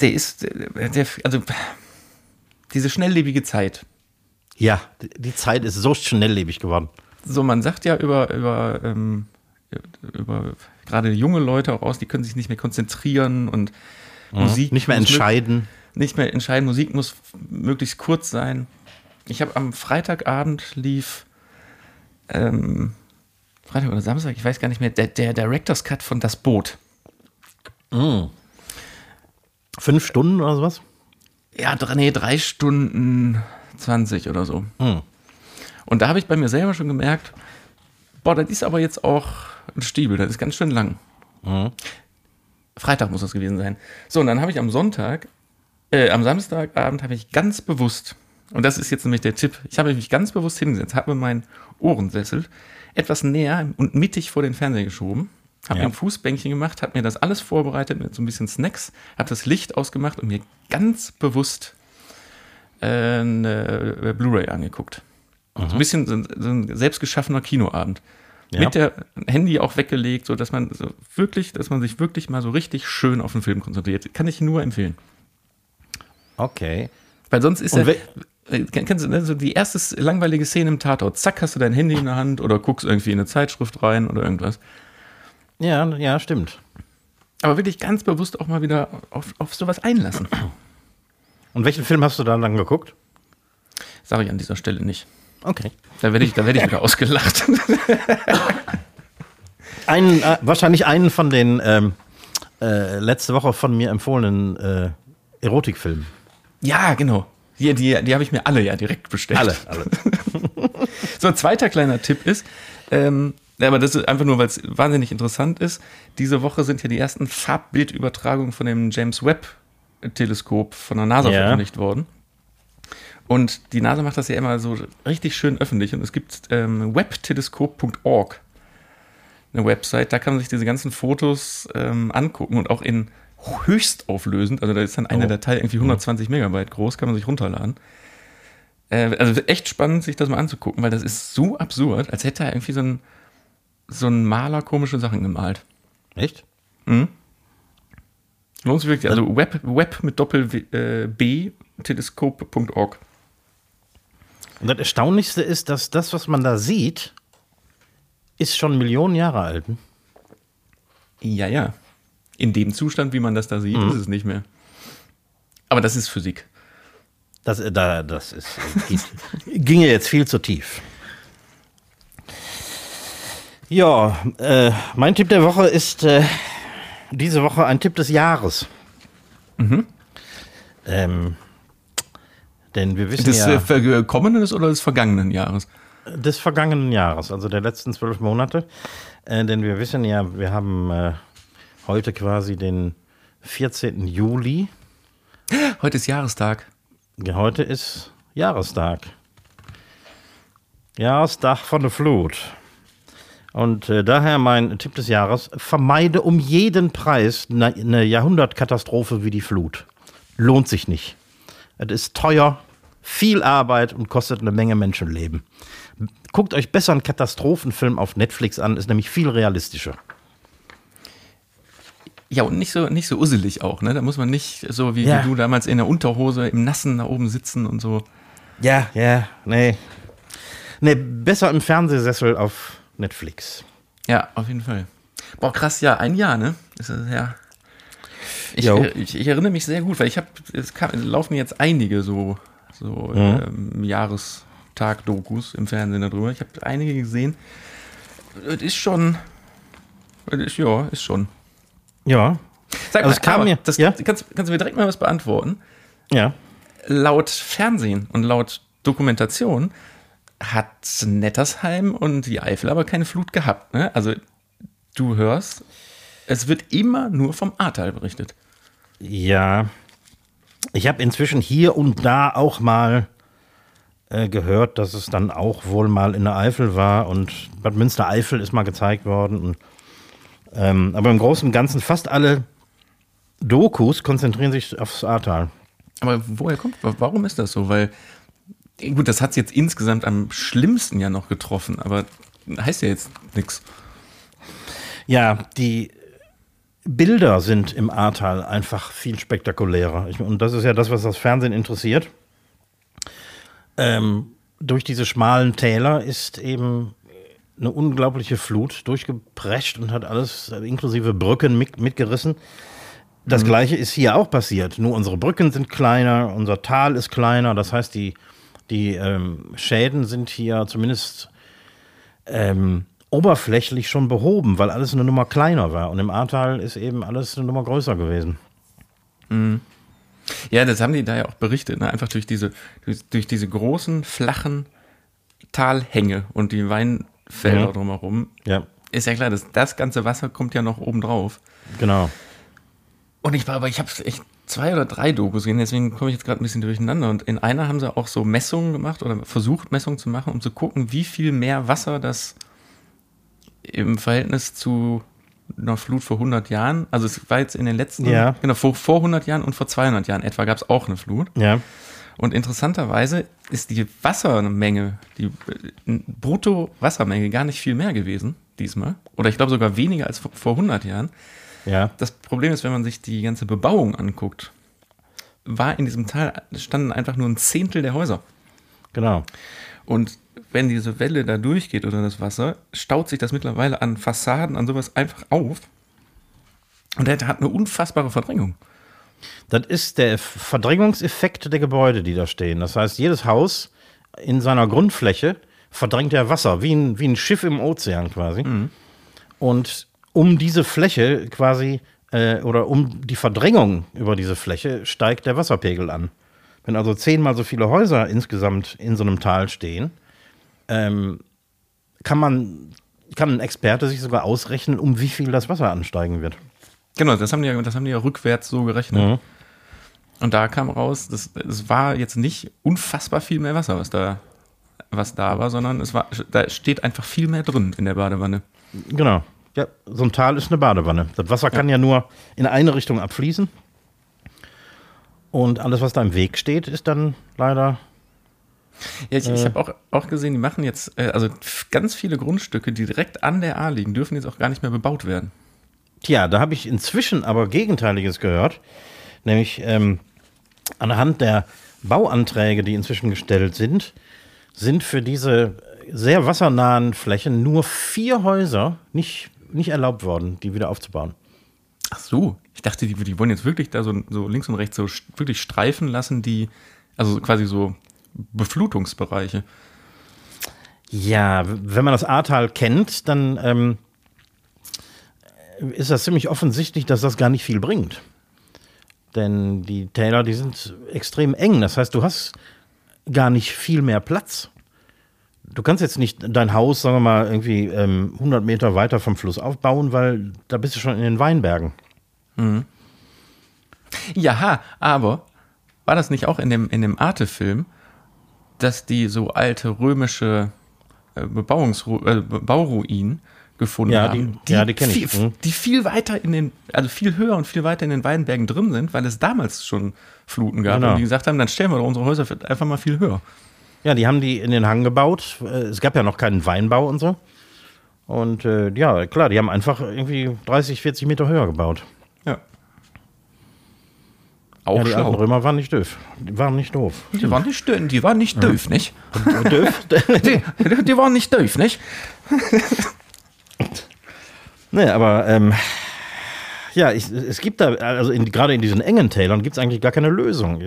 der ist, äh, der, also diese schnelllebige Zeit. Ja, die- die Zeit ist so schnelllebig geworden. So, man sagt ja über, über, ähm, über gerade junge Leute auch aus, die können sich nicht mehr konzentrieren und Musik. Nicht mehr entscheiden. nicht mehr entscheiden. Musik muss möglichst kurz sein. Ich habe am Freitagabend lief, ähm, Freitag oder Samstag, ich weiß gar nicht mehr, der, der Director's Cut von Das Boot. Fünf Stunden oder sowas? Ja, drei, nee, drei Stunden 20 oder so. Und da habe ich bei mir selber schon gemerkt, boah, das ist aber jetzt auch ein Stiebel, das ist ganz schön lang. Freitag muss das gewesen sein. So, und dann habe ich am Sonntag, äh, am Samstagabend habe ich ganz bewusst, und das ist jetzt nämlich der Tipp, ich habe mich ganz bewusst hingesetzt, habe meinen Ohrensessel etwas näher und mittig vor den Fernseher geschoben, habe Ja. mir ein Fußbänkchen gemacht, habe mir das alles vorbereitet mit so ein bisschen Snacks, habe das Licht ausgemacht und mir ganz bewusst äh, eine Blu-ray angeguckt. So ein bisschen so ein, so ein selbstgeschaffener Kinoabend. Ja. Mit der Handy auch weggelegt, so dass man so wirklich, dass man sich wirklich mal so richtig schön auf den Film konzentriert. Kann ich nur empfehlen. Okay. Weil sonst ist ja, äh, kennst du, ne, so die erste langweilige Szene im Tatort, zack, hast du dein Handy in der Hand oder guckst irgendwie in eine Zeitschrift rein oder irgendwas. Ja, ja, stimmt. Aber wirklich ganz bewusst auch mal wieder auf, auf sowas einlassen. Und welchen Film hast du dann, dann geguckt? Sage ich an dieser Stelle nicht. Okay. Da werde ich, da werde ich wieder ausgelacht. Einen, äh, wahrscheinlich einen von den ähm, äh, letzte Woche von mir empfohlenen äh, Erotikfilmen. ja, genau. Die, die, die habe ich mir alle ja direkt bestellt. Alle, alle. So, ein zweiter kleiner Tipp ist, ähm, ja, aber das ist einfach nur, weil es wahnsinnig interessant ist. Diese Woche sind ja die ersten Farbbildübertragungen von dem James Webb-Teleskop von der NASA Ja. veröffentlicht worden. Und die NASA macht das ja immer so richtig schön öffentlich. Und es gibt ähm, webteleskop.org, eine Website, da kann man sich diese ganzen Fotos ähm, angucken und auch in höchst auflösend, also da ist dann eine Oh. Datei irgendwie 120 Megabyte groß, kann man sich runterladen. Äh, also echt spannend, sich das mal anzugucken, weil das ist so absurd, als hätte er irgendwie so ein, so ein Maler komische Sachen gemalt. Echt? Lohnt sich wirklich. Also Web, Web mit Doppel äh, teleskop.org. Und das Erstaunlichste ist, dass das, was man da sieht, ist schon Millionen Jahre alt. Ja, ja. In dem Zustand, wie man das da sieht, ist es nicht mehr. Aber das ist Physik. Das, äh, da, das ist, äh, ginge jetzt viel zu tief. Ja, äh, mein Tipp der Woche ist äh, diese Woche ein Tipp des Jahres. Ähm, denn wir wissen Des ja, äh, ver- kommenden oder des vergangenen Jahres? des vergangenen Jahres, also der letzten zwölf Monate. Äh, denn wir wissen ja, wir haben äh, heute quasi den 14. Juli. Heute ist Jahrestag. Ja, Heute ist Jahrestag. Jahrestag von der Flut. Und äh, daher mein Tipp des Jahres: Vermeide um jeden Preis eine, eine Jahrhundertkatastrophe wie die Flut. Lohnt sich nicht. Es ist teuer, viel Arbeit und kostet eine Menge Menschenleben. Guckt euch besser einen Katastrophenfilm auf Netflix an, ist nämlich viel realistischer. Ja, und nicht so, nicht so usselig auch, ne? Da muss man nicht so wie, Ja. wie du damals in der Unterhose im Nassen da oben sitzen und so. Ja, ja, nee. Nee, besser im Fernsehsessel auf Netflix. Ja, auf jeden Fall. Boah, krass, ja, ein Jahr, ne? Das ist ja. Ich, äh, ich, ich erinnere mich sehr gut, weil ich habe, es kam, laufen jetzt einige so, so ähm, Jahrestag-Dokus im Fernsehen darüber. Ich habe einige gesehen. Es ist schon, es ist, ja, ist schon. Ja, Sag Also es kam mir- das, ja? kannst, kannst du mir direkt mal was beantworten? ja. laut Fernsehen und laut Dokumentation hat Nettersheim und die Eifel aber keine Flut gehabt. Ne? Also du hörst, es wird immer nur vom Ahrtal berichtet. Ja. Ich habe inzwischen hier und da auch mal äh, gehört, dass es dann auch wohl mal in der Eifel war und Bad Münstereifel ist mal gezeigt worden. Und, ähm, aber im Großen und Ganzen fast alle Dokus konzentrieren sich aufs Ahrtal. Aber woher kommt, warum ist das so? Weil, gut, das hat es jetzt insgesamt am schlimmsten ja noch getroffen, aber heißt ja jetzt nichts. Ja, die Bilder sind im Ahrtal einfach viel spektakulärer. Ich, und das ist ja das, was das Fernsehen interessiert. Ähm, durch diese schmalen Täler ist eben eine unglaubliche Flut durchgeprescht und hat alles inklusive Brücken mit, mitgerissen. Das gleiche ist hier auch passiert. Nur unsere Brücken sind kleiner, unser Tal ist kleiner. Das heißt, die, die ähm, Schäden sind hier zumindest ähm, oberflächlich schon behoben, weil alles eine Nummer kleiner war. Und im Ahrtal ist eben alles eine Nummer größer gewesen. Ja, das haben die da ja auch berichtet, ne? einfach durch diese, durch, durch diese großen, flachen Talhänge und die Weinfelder Mhm. drumherum. Ja, Ist ja klar, das, das ganze Wasser kommt ja noch oben drauf. genau. Und ich war aber, ich habe echt zwei oder drei Dokus gesehen, deswegen komme ich jetzt gerade ein bisschen durcheinander. Und in einer haben sie auch so Messungen gemacht oder versucht, Messungen zu machen, um zu gucken, wie viel mehr Wasser das im Verhältnis zu einer Flut vor 100 Jahren, also es war jetzt in den letzten, Ja. genau, vor, vor 100 Jahren und vor 200 Jahren etwa gab es auch eine Flut. Ja, Und interessanterweise ist die Wassermenge, die äh, Brutto-Wassermenge gar nicht viel mehr gewesen diesmal. Oder ich glaube sogar weniger als vor- vor 100 Jahren. Ja. Das Problem ist, wenn man sich die ganze Bebauung anguckt, war in diesem Tal standen einfach nur ein Zehntel der Häuser. Genau. Und wenn diese Welle da durchgeht oder das Wasser, staut sich das mittlerweile an Fassaden, an sowas einfach auf. Und der hat eine unfassbare Verdrängung. Das ist der Verdrängungseffekt der Gebäude, die da stehen. Das heißt, jedes Haus in seiner Grundfläche verdrängt ja Wasser, wie ein, wie ein Schiff im Ozean quasi. Und um diese Fläche quasi, äh, oder um die Verdrängung über diese Fläche, steigt der Wasserpegel an. Wenn also zehnmal so viele Häuser insgesamt in so einem Tal stehen, ähm, kann man, kann ein Experte sich sogar ausrechnen, um wie viel das Wasser ansteigen wird. Genau, das haben die ja, das haben die ja rückwärts so gerechnet. Und da kam raus, das, es war jetzt nicht unfassbar viel mehr Wasser, was da, was da war, sondern es war, da steht einfach viel mehr drin in der Badewanne. Genau. Ja, so ein Tal ist eine Badewanne. Das Wasser kann ja nur in eine Richtung abfließen. Und alles, was da im Weg steht, ist dann leider. Ja, ich, ich habe auch, auch gesehen, die machen jetzt, äh, also ganz viele Grundstücke, die direkt an der A liegen, dürfen jetzt auch gar nicht mehr bebaut werden. Tja, da habe ich inzwischen aber Gegenteiliges gehört. Nämlich ähm, anhand der Bauanträge, die inzwischen gestellt sind, sind für diese sehr wassernahen Flächen nur vier Häuser nicht, nicht erlaubt worden, die wieder aufzubauen. Ach so, ich dachte, die, die wollen jetzt wirklich da so, so links und rechts so wirklich streifen lassen, die, also quasi so Beflutungsbereiche. Ja, wenn man das Ahrtal kennt, dann ähm, ist das ziemlich offensichtlich, dass das gar nicht viel bringt. Denn die Täler, die sind extrem eng. Das heißt, du hast gar nicht viel mehr Platz. Du kannst jetzt nicht dein Haus, sagen wir mal, irgendwie ähm, 100 Meter weiter vom Fluss aufbauen, weil da bist du schon in den Weinbergen. Ja, aber war das nicht auch in dem, in dem Arte-Film, dass die so alte römische äh, Bebauungsru äh, Bauruinen gefunden Ja, haben? die- ja, die kenn ich. viel, Mhm. Die viel weiter in den, also viel höher und viel weiter in den Weinbergen drin sind, weil es damals schon Fluten gab Genau. und die gesagt haben, dann stellen wir doch unsere Häuser einfach mal viel höher. Ja, die haben die in den Hang gebaut. Äh, Es gab ja noch keinen Weinbau und so. Und äh, ja, klar, die haben einfach irgendwie 30, 40 Meter höher gebaut. Ja. Auch Ja, die schlau. Römer waren nicht doof. Die waren nicht doof. Die waren nicht, dö- die waren nicht doof, nicht? doof? Die, die waren nicht doof, nicht? nee, aber ähm, ja, ich, es gibt da, also in, gerade in diesen engen Tälern gibt es eigentlich gar keine Lösung.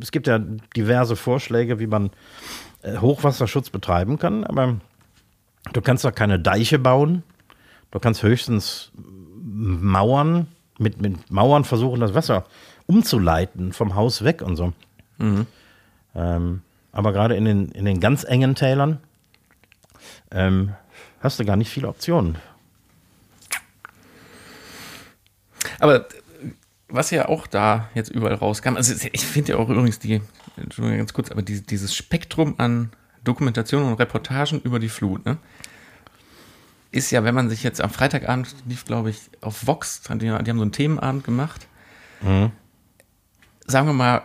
Es gibt ja diverse Vorschläge, wie man äh, Hochwasserschutz betreiben kann, aber du kannst da keine Deiche bauen. Du kannst höchstens Mauern, mit, mit Mauern versuchen, das Wasser umzuleiten vom Haus weg und so. Ähm, aber gerade in den, in den ganz engen Tälern ähm, hast du gar nicht viele Optionen. Aber äh, was ja auch da jetzt überall rauskam, also ich finde ja auch übrigens die, Entschuldigung, ganz kurz, aber die, dieses Spektrum an Dokumentationen und Reportagen über die Flut, ne, ist ja, wenn man sich jetzt am Freitagabend lief, glaube ich, auf Vox, die, die haben so einen Themenabend gemacht, sagen wir mal,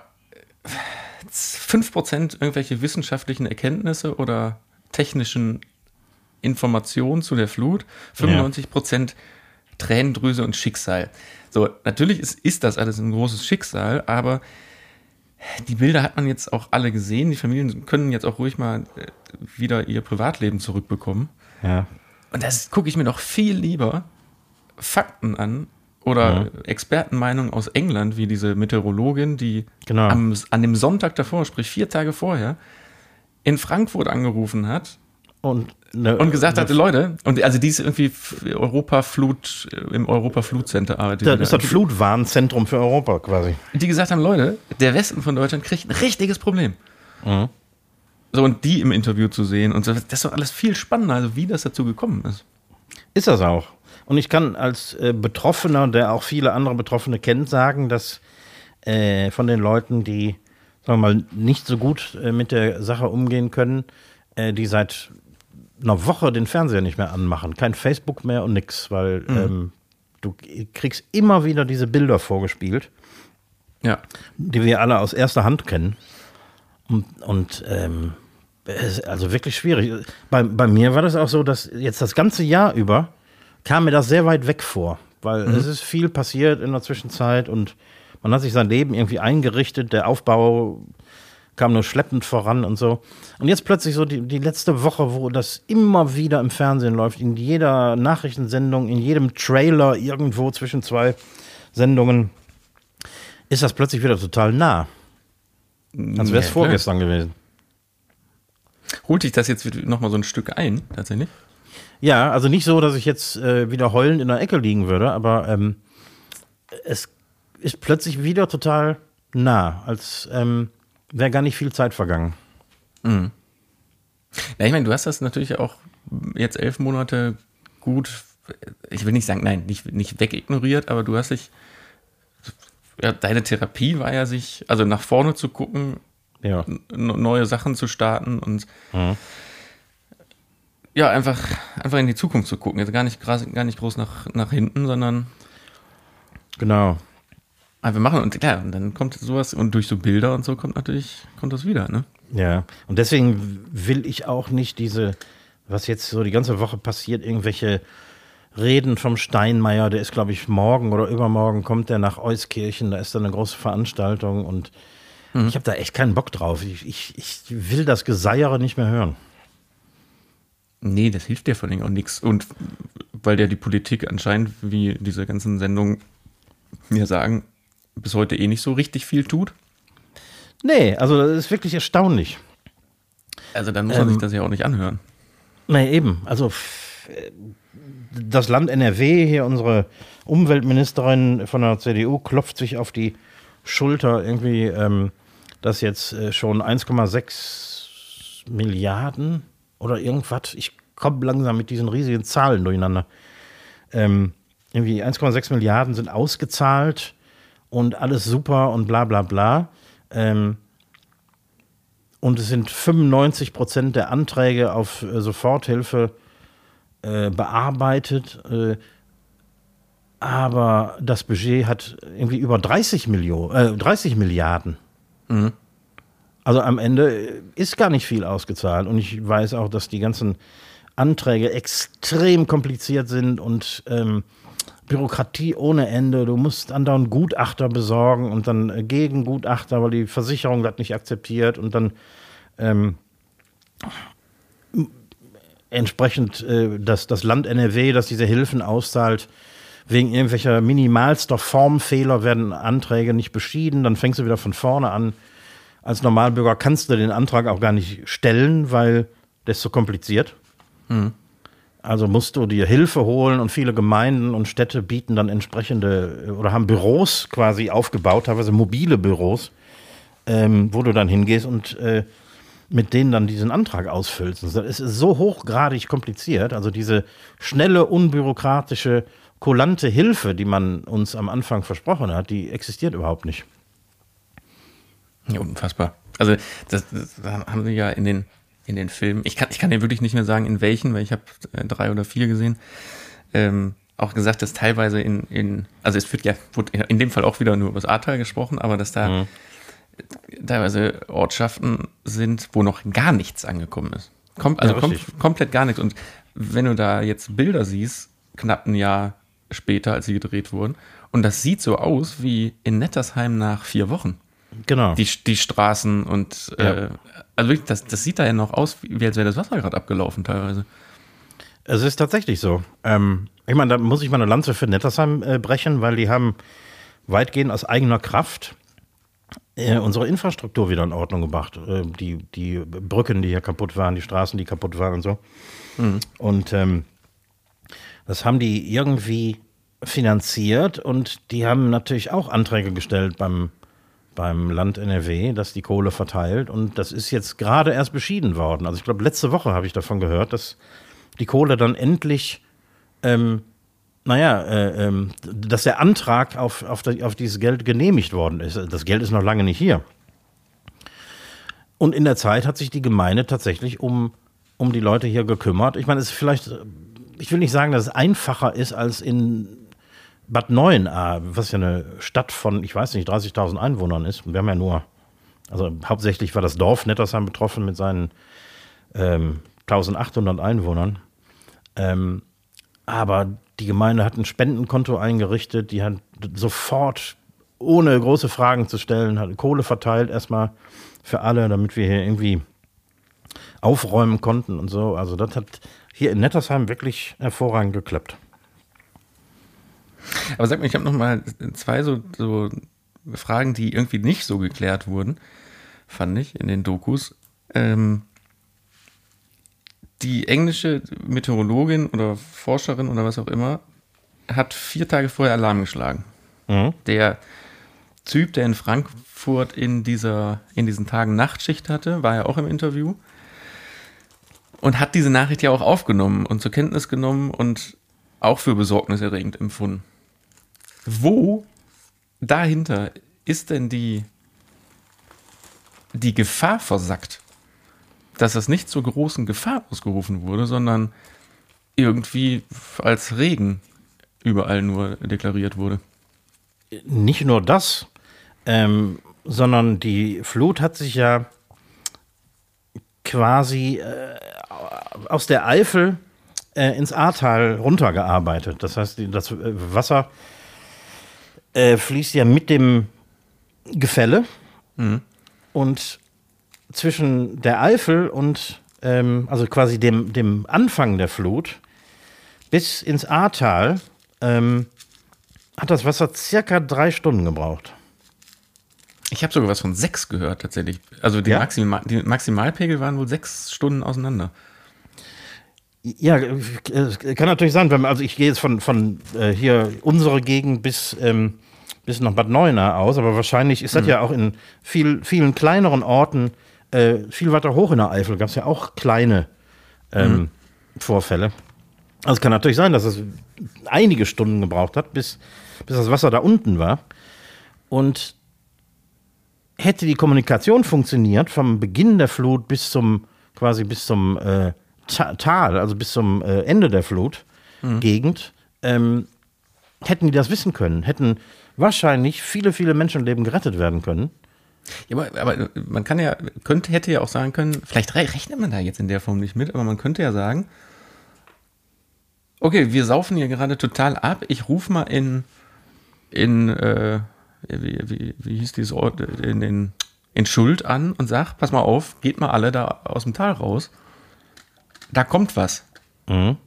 5% irgendwelche wissenschaftlichen Erkenntnisse oder technischen Informationen zu der Flut, 95% Tränendrüse und Schicksal. So, natürlich ist, ist das alles ein großes Schicksal, aber die Bilder hat man jetzt auch alle gesehen. Die Familien können jetzt auch ruhig mal äh, wieder ihr Privatleben zurückbekommen. Ja. Und das gucke ich mir doch viel lieber Fakten an oder Expertenmeinungen aus England, wie diese Meteorologin, die Genau. am, an dem Sonntag davor, sprich vier Tage vorher, in Frankfurt angerufen hat Und, ne, und gesagt hat, Leute, und also die ist irgendwie F- Europa-Flut, äh, im Europa-Flut-Center arbeitet. das ist da. das Flutwarnzentrum für Europa quasi. die gesagt haben, Leute, der Westen von Deutschland kriegt ein richtiges Problem. Mhm. So, und die im Interview zu sehen und so, das ist doch alles viel spannender, also wie das dazu gekommen ist. Ist das auch. Und ich kann als äh, Betroffener, der auch viele andere Betroffene kennt, sagen, dass äh, von den Leuten, die, sagen wir mal, nicht so gut äh, mit der Sache umgehen können, äh, die seit einer Woche den Fernseher nicht mehr anmachen. Kein Facebook mehr und nix, weil ähm, du kriegst immer wieder diese Bilder vorgespielt, Ja. die wir alle aus erster Hand kennen. Und, und ähm, also wirklich schwierig. Bei, bei mir war das auch so, dass jetzt das ganze Jahr über kam mir das sehr weit weg vor, weil mhm. es ist viel passiert in der Zwischenzeit und man hat sich sein Leben irgendwie eingerichtet, der Aufbau kam nur schleppend voran und so. Und jetzt plötzlich so die, die letzte Woche, wo das immer wieder im Fernsehen läuft, in jeder Nachrichtensendung, in jedem Trailer irgendwo zwischen zwei Sendungen, ist das plötzlich wieder total nah. Als wäre es ja, vorgestern gewesen. Holt dich das jetzt nochmal so ein Stück ein, tatsächlich? Ja, also nicht so, dass ich jetzt äh, wieder heulend in der Ecke liegen würde, aber ähm, es ist plötzlich wieder total nah, als ähm, wäre gar nicht viel Zeit vergangen. Mhm. Ja, ich meine, du hast das natürlich auch jetzt elf Monate gut, ich will nicht sagen, nein, nicht, nicht wegignoriert, aber du hast dich, ja, deine Therapie war ja sich, also nach vorne zu gucken, ja. neue Sachen zu starten und mhm. Ja, einfach, einfach in die Zukunft zu gucken. Jetzt gar nicht, gar nicht groß nach, nach hinten, sondern genau. Aber wir machen und klar, und dann kommt sowas und durch so Bilder und so kommt natürlich, kommt das wieder, ne? Ja, und deswegen will ich auch nicht diese, was jetzt so die ganze Woche passiert, irgendwelche Reden vom Steinmeier, der ist, glaube ich, morgen oder übermorgen kommt der nach Euskirchen, da ist dann eine große Veranstaltung und mhm. ich habe da echt keinen Bock drauf. Ich, ich, ich will das Geseiere nicht mehr hören. Nee, das hilft dir vor allem auch nichts. Und weil der die Politik anscheinend, wie diese ganzen Sendungen mir sagen, bis heute eh nicht so richtig viel tut. Nee, also das ist wirklich erstaunlich. Also dann muss man ähm, sich das ja auch nicht anhören. Nee, eben. Also das Land NRW, hier unsere Umweltministerin von der CDU, klopft sich auf die Schulter irgendwie, ähm, dass jetzt äh, schon 1,6 Milliarden oder irgendwas, ich komme langsam mit diesen riesigen Zahlen durcheinander. Ähm, irgendwie 1,6 Milliarden sind ausgezahlt und alles super und bla bla bla. Ähm, und es sind 95 Prozent der Anträge auf äh, Soforthilfe äh, bearbeitet. Äh, aber das Budget hat irgendwie über 30, Millionen, äh, 30 Milliarden. Mhm. Also am Ende äh, ist gar nicht viel ausgezahlt. Und ich weiß auch, dass die ganzen Anträge extrem kompliziert sind und ähm, Bürokratie ohne Ende. Du musst andauernd Gutachter besorgen und dann äh, Gegengutachter, weil die Versicherung das nicht akzeptiert und dann ähm, entsprechend äh, das, das Land NRW, das diese Hilfen auszahlt, wegen irgendwelcher minimalster Formfehler werden Anträge nicht beschieden, dann fängst du wieder von vorne an. Als Normalbürger kannst du den Antrag auch gar nicht stellen, weil das ist so kompliziert. Mhm. Also musst du dir Hilfe holen und viele Gemeinden und Städte bieten dann entsprechende äh, oder haben Büros quasi aufgebaut, teilweise mobile Büros, ähm, wo du dann hingehst und äh, mit denen dann diesen Antrag ausfüllst. Es ist so hochgradig kompliziert. Also diese schnelle, unbürokratische, kulante Hilfe, die man uns am Anfang versprochen hat, die existiert überhaupt nicht. Ja, unfassbar. Also das, das haben sie ja in den in den Filmen. Ich kann, ich kann dir wirklich nicht mehr sagen, in welchen, weil ich habe äh, drei oder vier gesehen. Ähm, auch gesagt, dass teilweise in, in also es wird ja wird in dem Fall auch wieder nur über das Ahrtal gesprochen, aber dass da mhm. teilweise Ortschaften sind, wo noch gar nichts angekommen ist. Kom also ja, kom komplett gar nichts. Und wenn du da jetzt Bilder siehst, knapp ein Jahr später, als sie gedreht wurden, und das sieht so aus wie in Nettersheim nach vier Wochen. Genau. Die, die Straßen und ja. äh, also wirklich, das, das sieht da ja noch aus, wie als wäre das Wasser gerade abgelaufen teilweise. Es ist tatsächlich so. Ähm, ich meine, da muss ich mal eine Lanze für Nettersheim äh, brechen, weil die haben weitgehend aus eigener Kraft äh, unsere Infrastruktur wieder in Ordnung gebracht. Äh, die, die Brücken, die hier kaputt waren, die Straßen, die kaputt waren und so. Mhm. Und ähm, das haben die irgendwie finanziert und die haben natürlich auch Anträge gestellt beim beim Land NRW, das die Kohle verteilt. Und das ist jetzt gerade erst beschieden worden. Also ich glaube, letzte Woche habe ich davon gehört, dass die Kohle dann endlich, ähm, naja, äh, ähm, dass der Antrag auf, auf, die, auf dieses Geld genehmigt worden ist. Das Geld ist noch lange nicht hier. Und in der Zeit hat sich die Gemeinde tatsächlich um, um die Leute hier gekümmert. Ich meine, es ist vielleicht, ich will nicht sagen, dass es einfacher ist als in Bad Neuenahr, was ja eine Stadt von, ich weiß nicht, 30.000 Einwohnern ist, wir haben ja nur Also hauptsächlich war das Dorf Nettersheim betroffen mit seinen ähm, 1800 Einwohnern. Ähm, aber die Gemeinde hat ein Spendenkonto eingerichtet, die hat sofort, ohne große Fragen zu stellen, hat Kohle verteilt erstmal für alle, damit wir hier irgendwie aufräumen konnten und so. Also das hat hier in Nettersheim wirklich hervorragend geklappt. Aber sag mal, ich habe noch mal zwei so, so Fragen, die irgendwie nicht so geklärt wurden, fand ich in den Dokus. Ähm, die englische Meteorologin oder Forscherin oder was auch immer hat vier Tage vorher Alarm geschlagen. Mhm. Der Typ, der in Frankfurt in, dieser, in diesen Tagen Nachtschicht hatte, war ja auch im Interview und hat diese Nachricht ja auch aufgenommen und zur Kenntnis genommen und auch für besorgniserregend empfunden. Wo dahinter ist denn die, die Gefahr versackt? dass das nicht zur großen Gefahr ausgerufen wurde, sondern irgendwie als Regen überall nur deklariert wurde. Nicht nur das, ähm, sondern die Flut hat sich ja quasi äh, aus der Eifel äh, ins Ahrtal runtergearbeitet. Das heißt, das äh, Wasser äh, fließt ja mit dem Gefälle mhm. und zwischen der Eifel und, ähm, also quasi dem, dem Anfang der Flut bis ins Ahrtal ähm, hat das Wasser circa drei Stunden gebraucht. Ich habe sogar was von sechs gehört, tatsächlich. Also die, ja? Maximal, die Maximalpegel waren wohl sechs Stunden auseinander. Ja, kann natürlich sein, wenn also ich gehe jetzt von, von äh, hier unsere Gegend bis, ähm, bis nach Bad Neuenahr aus, aber wahrscheinlich ist das mhm. ja auch in viel, vielen kleineren Orten äh, viel weiter hoch in der Eifel gab es ja auch kleine ähm, mhm. Vorfälle. Also es kann natürlich sein, dass es einige Stunden gebraucht hat, bis, bis das Wasser da unten war. Und hätte die Kommunikation funktioniert, vom Beginn der Flut bis zum quasi bis zum äh, Tal, also bis zum äh, Ende der Flutgegend, mhm. ähm, hätten die das wissen können, hätten wahrscheinlich viele, viele Menschenleben gerettet werden können. Ja, aber, aber man kann ja, könnte, hätte ja auch sagen können, vielleicht rechnet man da jetzt in der Form nicht mit, aber man könnte ja sagen, okay, wir saufen hier gerade total ab, ich rufe mal in, in, äh, wie, wie, wie hieß dieses Ort, in den, in Schuld an und sag, pass mal auf, geht mal alle da aus dem Tal raus. Da kommt was. Mhm.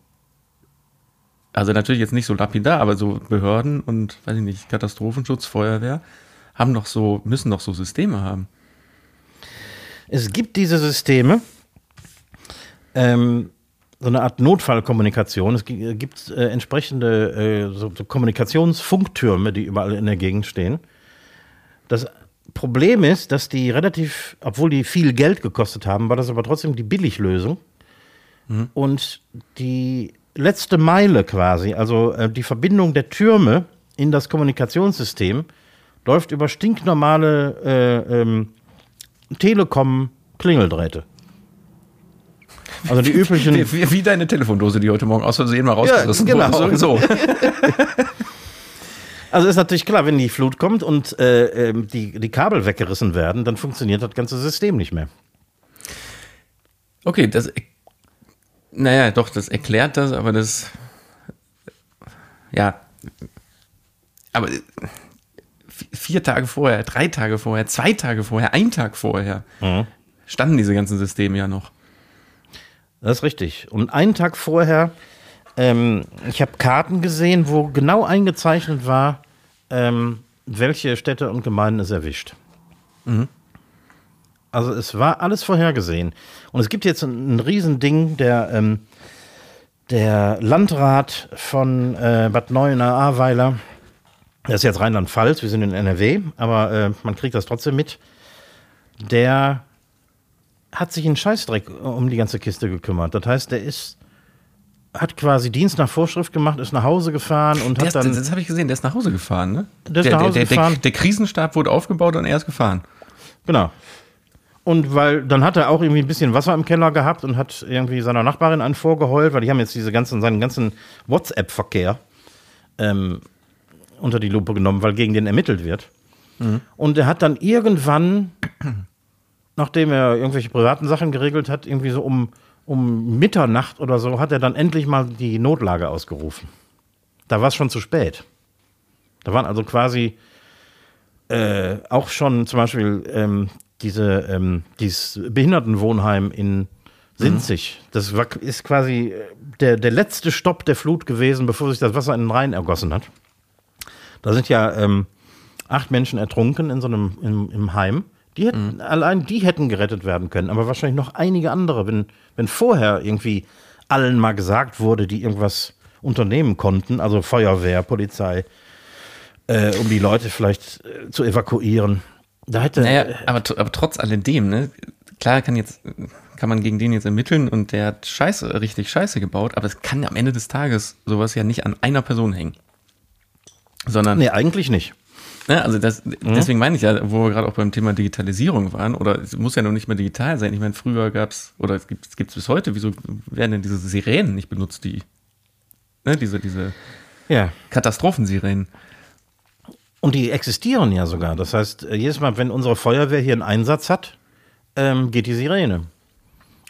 Also natürlich jetzt nicht so lapidar, aber so Behörden und, weiß ich nicht, Katastrophenschutz, Feuerwehr haben doch so, müssen doch so Systeme haben. Es gibt diese Systeme, ähm, so eine Art Notfallkommunikation. Es gibt äh, entsprechende äh, so, so Kommunikationsfunktürme, die überall in der Gegend stehen. Das Problem ist, dass die relativ, obwohl die viel Geld gekostet haben, war das aber trotzdem die Billiglösung. Mhm. Und die letzte Meile quasi, also äh, die Verbindung der Türme in das Kommunikationssystem, läuft über stinknormale äh, ähm, Telekom-Klingeldrähte. Also die üblichen. Wie, wie, deine Telefondose, die heute Morgen aus Versehen mal rausgerissen ja, genau. wurde. So. also ist natürlich klar, wenn die Flut kommt und äh, ähm, die, die Kabel weggerissen werden, dann funktioniert das ganze System nicht mehr. Okay, das. Naja, doch, das erklärt das, aber das. Ja. Aber vier Tage vorher, drei Tage vorher, zwei Tage vorher, ein Tag vorher mhm. standen diese ganzen Systeme ja noch. Das ist richtig. Und einen Tag vorher, ähm, ich habe Karten gesehen, wo genau eingezeichnet war, ähm, welche Städte und Gemeinden es erwischt. Mhm. Also es war alles vorhergesehen. Und es gibt jetzt ein, ein Riesending, der, ähm, der Landrat von äh, Bad Neuenahr-Ahrweiler, das ist jetzt Rheinland-Pfalz, wir sind in NRW, aber äh, man kriegt das trotzdem mit. Der hat sich in Scheißdreck um die ganze Kiste gekümmert. Das heißt, der ist hat quasi Dienst nach Vorschrift gemacht, ist nach Hause gefahren und der hat dann. Das, das habe ich gesehen, der ist nach Hause gefahren, ne? Der ist der, nach Hause der, gefahren. Der, der, Krisenstab wurde aufgebaut und er ist gefahren. Genau. Und weil dann hat er auch irgendwie ein bisschen Wasser im Keller gehabt und hat irgendwie seiner Nachbarin einen vorgeheult, weil die haben jetzt diese ganzen, seinen ganzen WhatsApp-Verkehr ähm, unter die Lupe genommen, weil gegen den ermittelt wird. Mhm. Und er hat dann irgendwann nachdem er irgendwelche privaten Sachen geregelt hat, irgendwie so um, um Mitternacht oder so, hat er dann endlich mal die Notlage ausgerufen. Da war es schon zu spät. Da waren also quasi äh, auch schon zum Beispiel ähm, diese, ähm, dieses Behindertenwohnheim in Sinzig. Mhm. Das war, ist quasi äh, der, der letzte Stopp der Flut gewesen, bevor sich das Wasser in den Rhein ergossen hat. Da sind ja ähm, acht Menschen ertrunken in so einem im, im Heim. Die hätten, mhm. allein die hätten gerettet werden können, aber wahrscheinlich noch einige andere, wenn, wenn vorher irgendwie allen mal gesagt wurde, die irgendwas unternehmen konnten, also Feuerwehr, Polizei, äh, um die Leute vielleicht äh, zu evakuieren. Da hätte. Naja, aber, aber trotz alledem, ne? Klar kann jetzt, kann man gegen den jetzt ermitteln und der hat Scheiße, richtig Scheiße gebaut, aber es kann am Ende des Tages sowas ja nicht an einer Person hängen. Sondern. Nee, eigentlich nicht. Ne, also das, mhm. deswegen meine ich ja, wo wir gerade auch beim Thema Digitalisierung waren, oder es muss ja noch nicht mehr digital sein. Ich meine, früher gab es, oder es gibt es bis heute, wieso werden denn diese Sirenen nicht benutzt, die, ne, diese, diese ja. Katastrophensirenen? Und die existieren ja sogar. Das heißt, äh, jedes Mal, wenn unsere Feuerwehr hier einen Einsatz hat, ähm, geht die Sirene.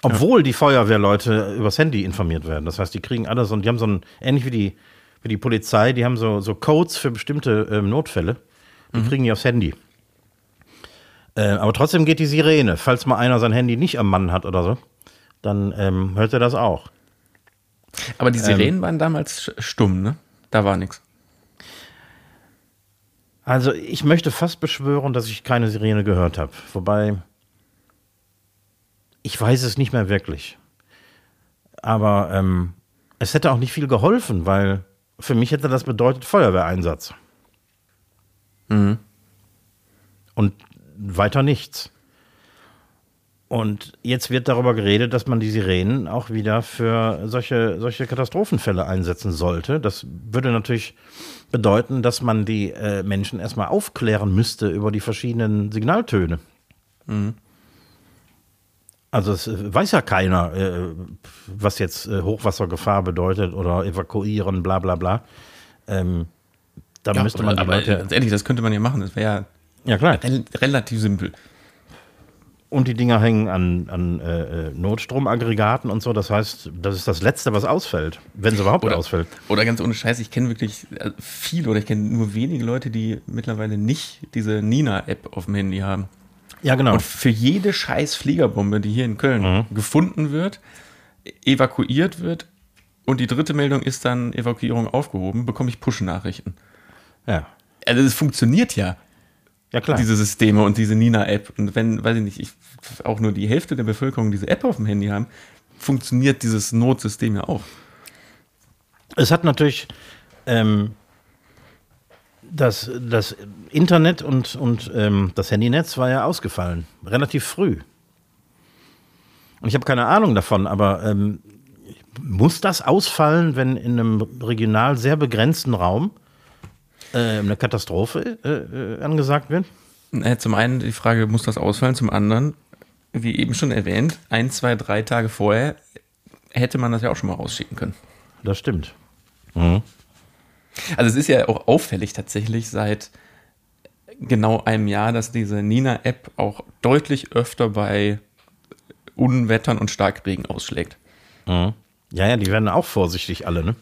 Obwohl ja. die Feuerwehrleute übers Handy informiert werden. Das heißt, die kriegen alles und die haben so ein, ähnlich wie die, wie die Polizei, die haben so, so Codes für bestimmte ähm, Notfälle. Die mhm. kriegen die aufs Handy. Äh, aber trotzdem geht die Sirene. Falls mal einer sein Handy nicht am Mann hat oder so, dann ähm, hört er das auch. Aber die Sirenen ähm, waren damals stumm, ne? Da war nichts. Also ich möchte fast beschwören, dass ich keine Sirene gehört habe. Wobei, ich weiß es nicht mehr wirklich. Aber ähm, es hätte auch nicht viel geholfen, weil für mich hätte das bedeutet Feuerwehreinsatz. Mhm. Und weiter nichts. Und jetzt wird darüber geredet, dass man die Sirenen auch wieder für solche, solche Katastrophenfälle einsetzen sollte. Das würde natürlich bedeuten, dass man die äh, Menschen erstmal aufklären müsste über die verschiedenen Signaltöne. Mhm. Also es äh, weiß ja keiner, äh, was jetzt äh, Hochwassergefahr bedeutet oder evakuieren, bla bla bla. Ähm, da ja, müsste man aber Leute. Ganz ehrlich, das könnte man ja machen. Das wäre ja, ja klar. Re relativ simpel. Und die Dinger hängen an, an äh, äh, Notstromaggregaten und so. Das heißt, das ist das Letzte, was ausfällt, wenn es überhaupt oder, ausfällt. Oder ganz ohne Scheiß, ich kenne wirklich äh, viele oder ich kenne nur wenige Leute, die mittlerweile nicht diese Nina-App auf dem Handy haben. Ja, genau. Und für jede scheiß Fliegerbombe, die hier in Köln mhm. gefunden wird, evakuiert wird und die dritte Meldung ist dann Evakuierung aufgehoben, bekomme ich Push-Nachrichten. Ja. Also es funktioniert ja. Ja, klar. Diese Systeme und diese Nina-App. Und wenn, weiß ich nicht, ich, auch nur die Hälfte der Bevölkerung diese App auf dem Handy haben, funktioniert dieses Notsystem ja auch. Es hat natürlich ähm, das, das Internet und, und ähm, das Handynetz war ja ausgefallen. Relativ früh. Und ich habe keine Ahnung davon, aber ähm, muss das ausfallen, wenn in einem regional sehr begrenzten Raum äh, eine Katastrophe äh, äh, angesagt wird? Zum einen die Frage, muss das ausfallen? Zum anderen, wie eben schon erwähnt, ein, zwei, drei Tage vorher hätte man das ja auch schon mal rausschicken können. Das stimmt. Mhm. Also es ist ja auch auffällig tatsächlich seit genau einem Jahr, dass diese Nina-App auch deutlich öfter bei Unwettern und Starkregen ausschlägt. Mhm. Ja, ja, die werden auch vorsichtig alle, ne?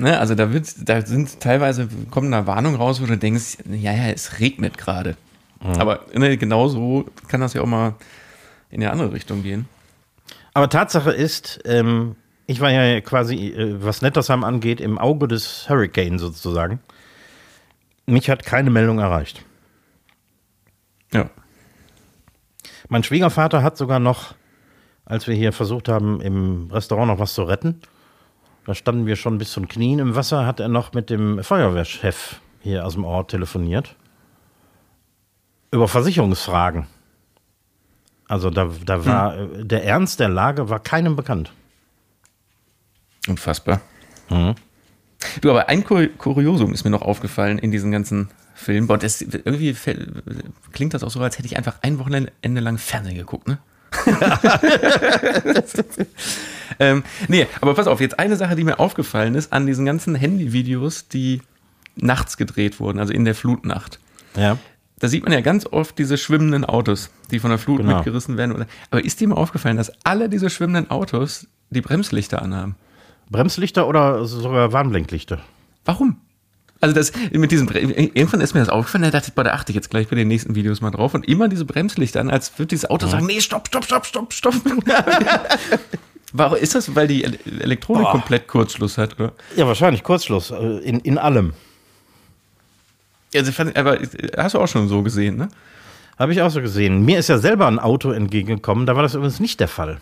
Ne, also da wird, da sind teilweise kommen da Warnungen raus, wo du denkst, ja, ja, es regnet gerade. Mhm. Aber ne, genauso kann das ja auch mal in eine andere Richtung gehen. Aber Tatsache ist, ähm, ich war ja quasi, äh, was Nettersheim angeht, im Auge des Hurricane sozusagen. Mich hat keine Meldung erreicht. Ja. Mein Schwiegervater hat sogar noch, als wir hier versucht haben, im Restaurant noch was zu retten, da standen wir schon bis zum Knien im Wasser, hat er noch mit dem Feuerwehrchef hier aus dem Ort telefoniert. Über Versicherungsfragen. Also da, da war hm. der Ernst der Lage war keinem bekannt. Unfassbar. Mhm. Du, aber ein Kuriosum ist mir noch aufgefallen in diesen ganzen Filmen. Boah, das, irgendwie klingt das auch so, als hätte ich einfach ein Wochenende lang Fernsehen geguckt, ne? ähm, nee, aber pass auf, jetzt eine Sache, die mir aufgefallen ist an diesen ganzen Handyvideos, die nachts gedreht wurden, also in der Flutnacht. Ja. da sieht man ja ganz oft diese schwimmenden Autos, die von der Flut Genau. mitgerissen werden. Aber ist dir mal aufgefallen, dass alle diese schwimmenden Autos die Bremslichter anhaben? Bremslichter oder sogar Warnblinklichter? Warum? Also das mit diesem irgendwann ist mir das aufgefallen, da dachte ich, boah, da achte ich jetzt gleich bei den nächsten Videos mal drauf und immer diese Bremslichter an, als würde dieses Auto sagen, nee, stopp, stopp, stopp, stopp, stopp. Warum ist das, weil die Ele- Elektronik Boah. komplett Kurzschluss hat, oder? Ja, wahrscheinlich Kurzschluss. äh, In, in allem. Also aber hast du auch schon so gesehen, ne? Habe ich auch so gesehen. Mir ist ja selber ein Auto entgegengekommen, da war das übrigens nicht der Fall.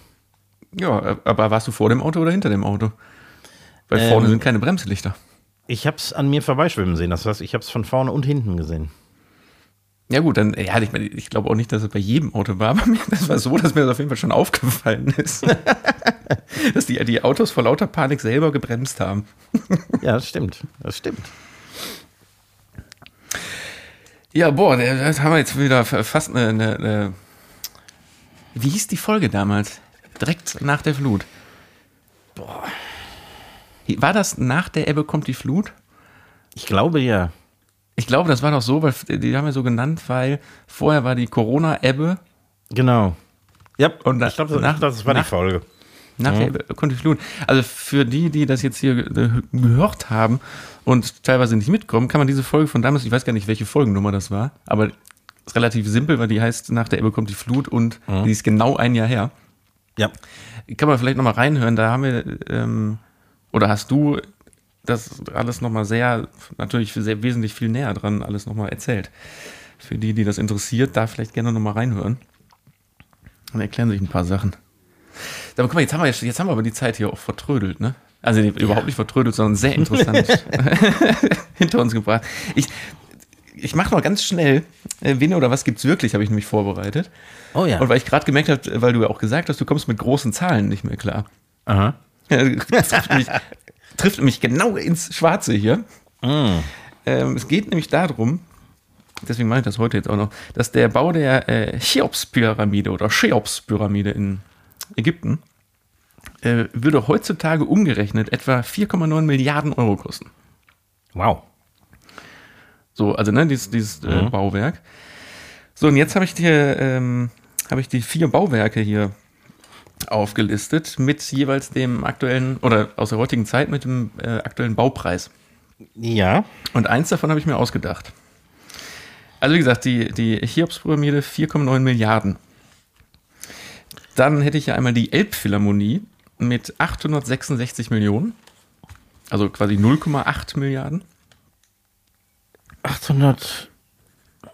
Ja, aber warst du vor dem Auto oder hinter dem Auto? Weil vorne Ähm. sind keine Bremslichter. Ich habe es an mir vorbeischwimmen sehen. Das heißt, ich habe es von vorne und hinten gesehen. Ja gut, dann, ja, ich, meine, ich glaube auch nicht, dass es bei jedem Auto war, aber mir, das war so, dass mir das auf jeden Fall schon aufgefallen ist. dass die, die Autos vor lauter Panik selber gebremst haben. Ja, das stimmt. Das stimmt. Ja, boah, das haben wir jetzt wieder fast eine, eine, eine Wie hieß die Folge damals? Direkt nach der Flut. Boah. War das nach der Ebbe kommt die Flut? Ich glaube ja. Ich glaube, das war doch so, weil die haben wir so genannt, weil vorher war die Corona-Ebbe Genau. Ja, Und ich glaube, nach- das war nach- die Folge. Nach der Ebbe kommt die Flut. Also für die, die das jetzt hier gehört haben und teilweise nicht mitkommen, kann man diese Folge von damals, ich weiß gar nicht, welche Folgennummer das war, aber ist relativ simpel, weil die heißt Nach der Ebbe kommt die Flut und die ist genau ein Jahr her. Ja. Kann man vielleicht nochmal reinhören, da haben wir, ähm, oder hast du das alles nochmal sehr, natürlich sehr wesentlich viel näher dran, alles nochmal erzählt. Für die, die das interessiert, da vielleicht gerne nochmal reinhören. Dann erklären sich ein paar Sachen. Aber guck mal, jetzt haben wir, jetzt haben wir aber die Zeit hier auch vertrödelt, ne? Also nee, überhaupt nicht vertrödelt, sondern sehr interessant hinter uns gebracht. Ich, ich mache noch ganz schnell, äh, wen oder was gibt's wirklich, habe ich nämlich vorbereitet. Oh ja. Und weil ich gerade gemerkt habe, weil du ja auch gesagt hast, du kommst mit großen Zahlen nicht mehr klar. Aha. Das trifft, nämlich, trifft nämlich genau ins Schwarze hier. Mm. Ähm, es geht nämlich darum, deswegen mache ich das heute jetzt auch noch, dass der Bau der äh, Cheops-Pyramide oder Cheops-Pyramide in Ägypten äh, würde heutzutage umgerechnet etwa 4,9 Milliarden Euro kosten. Wow. So, also ne, dieses, dieses äh, Bauwerk. So, und jetzt habe ich dir ähm, habe ich die vier Bauwerke hier aufgelistet mit jeweils dem aktuellen oder aus der heutigen Zeit mit dem äh, aktuellen Baupreis. Ja. Und eins davon habe ich mir ausgedacht. Also wie gesagt, die, die Cheops-Pyramide 4,9 Milliarden. Dann hätte ich ja einmal die Elbphilharmonie mit 866 Millionen. Also quasi 0,8 Milliarden. 800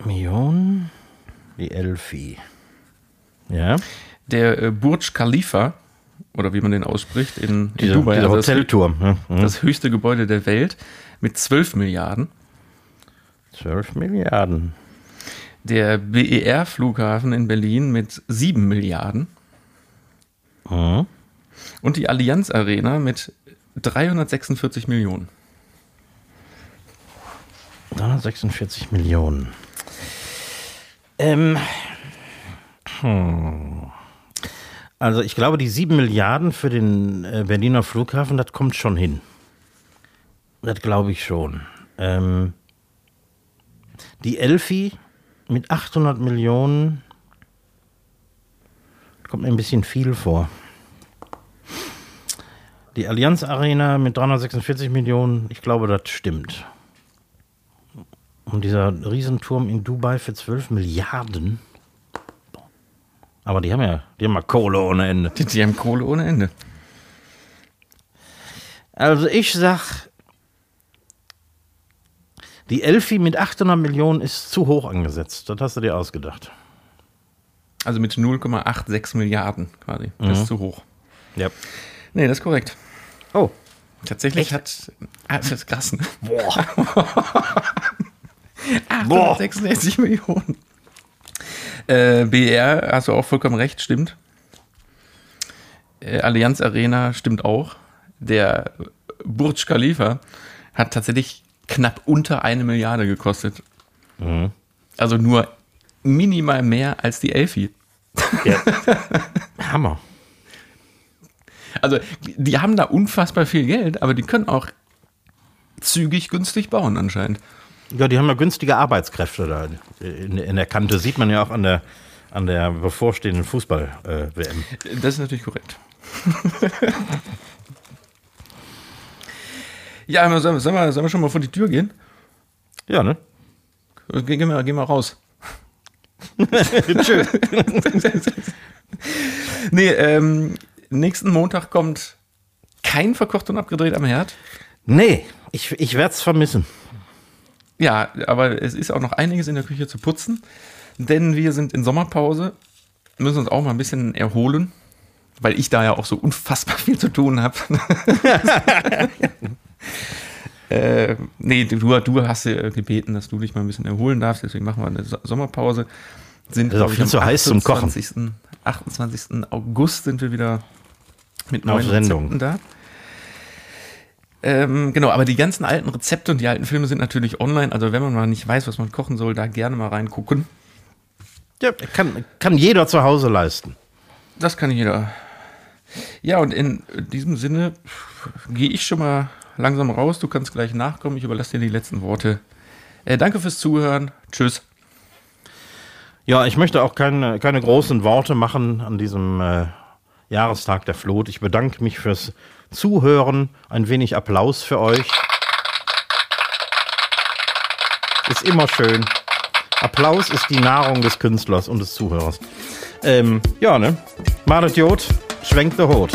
Millionen. Die Elfi. Ja. Der äh, Burj Khalifa, oder wie man den ausspricht, in, in Dieser, Dubai, dieser also das, Hotelturm. ne? Mhm. das höchste Gebäude der Welt, mit 12 Milliarden. 12 Milliarden. Der BER-Flughafen in Berlin mit 7 Milliarden. Mhm. Und die Allianz Arena mit 346 Millionen. 346 Millionen. Ähm. Hm. Also ich glaube, die 7 Milliarden für den äh, Berliner Flughafen, das kommt schon hin. Das glaube ich schon. Ähm, die Elfi mit 800 Millionen kommt mir ein bisschen viel vor. Die Allianz Arena mit 346 Millionen, ich glaube, das stimmt. Und dieser Riesenturm in Dubai für 12 Milliarden. Aber die haben ja, die haben mal Kohle ohne Ende. Die, die haben Kohle ohne Ende. Also ich sag, die Elfi mit 800 Millionen ist zu hoch angesetzt. Das hast du dir ausgedacht. Also mit 0,86 Milliarden quasi. Das ist zu hoch. Ja. Nee, das ist korrekt. Oh. Tatsächlich hat. Ah, das ist krass, ne? Boah. 866 Millionen. Äh, BR, hast du auch vollkommen recht, stimmt. Äh, Allianz Arena stimmt auch. Der Burj Khalifa hat tatsächlich knapp unter eine Milliarde gekostet. Also nur minimal mehr als die Elfi. Ja. Hammer. Also die haben da unfassbar viel Geld, aber die können auch zügig günstig bauen anscheinend. Ja, die haben ja günstige Arbeitskräfte da in, in der Kante. Sieht man ja auch an der, an der bevorstehenden Fußball-WM. Das ist natürlich korrekt. ja, sollen wir, sollen, wir, schon mal vor die Tür gehen? ja, ne? Geh, geh, mal, geh mal raus. Schön. Nee, ähm, nächsten Montag kommt kein verkocht und abgedreht am Herd. Nee, ich, ich werde es vermissen. Ja, aber es ist auch noch einiges in der Küche zu putzen, denn wir sind in Sommerpause, müssen uns auch mal ein bisschen erholen, weil ich da ja auch so unfassbar viel zu tun habe. äh, nee, du, du hast ja gebeten, dass du dich mal ein bisschen erholen darfst, deswegen machen wir eine So- Sommerpause. Sind, Das ist auch viel zu heiß zum Kochen. 28. 28. August sind wir wieder mit neuen Sendung. Rezepten da. Ähm, genau, aber die ganzen alten Rezepte und die alten Filme sind natürlich online. Also wenn man mal nicht weiß, was man kochen soll, da gerne mal reingucken. Ja, kann, kann jeder zu Hause leisten. Das kann jeder. Ja, und in diesem Sinne gehe ich schon mal langsam raus. Du kannst gleich nachkommen. Ich überlasse dir die letzten Worte. Äh, danke fürs Zuhören. Tschüss. Ja, ich möchte auch keine, keine großen Worte machen an diesem äh, Jahrestag der Flut. Ich bedanke mich fürs Zuhören. Ein wenig Applaus für euch. Ist immer schön. Applaus ist die Nahrung des Künstlers und des Zuhörers. Ähm, ja, ne? Malet Jod, schwenkt der Hut.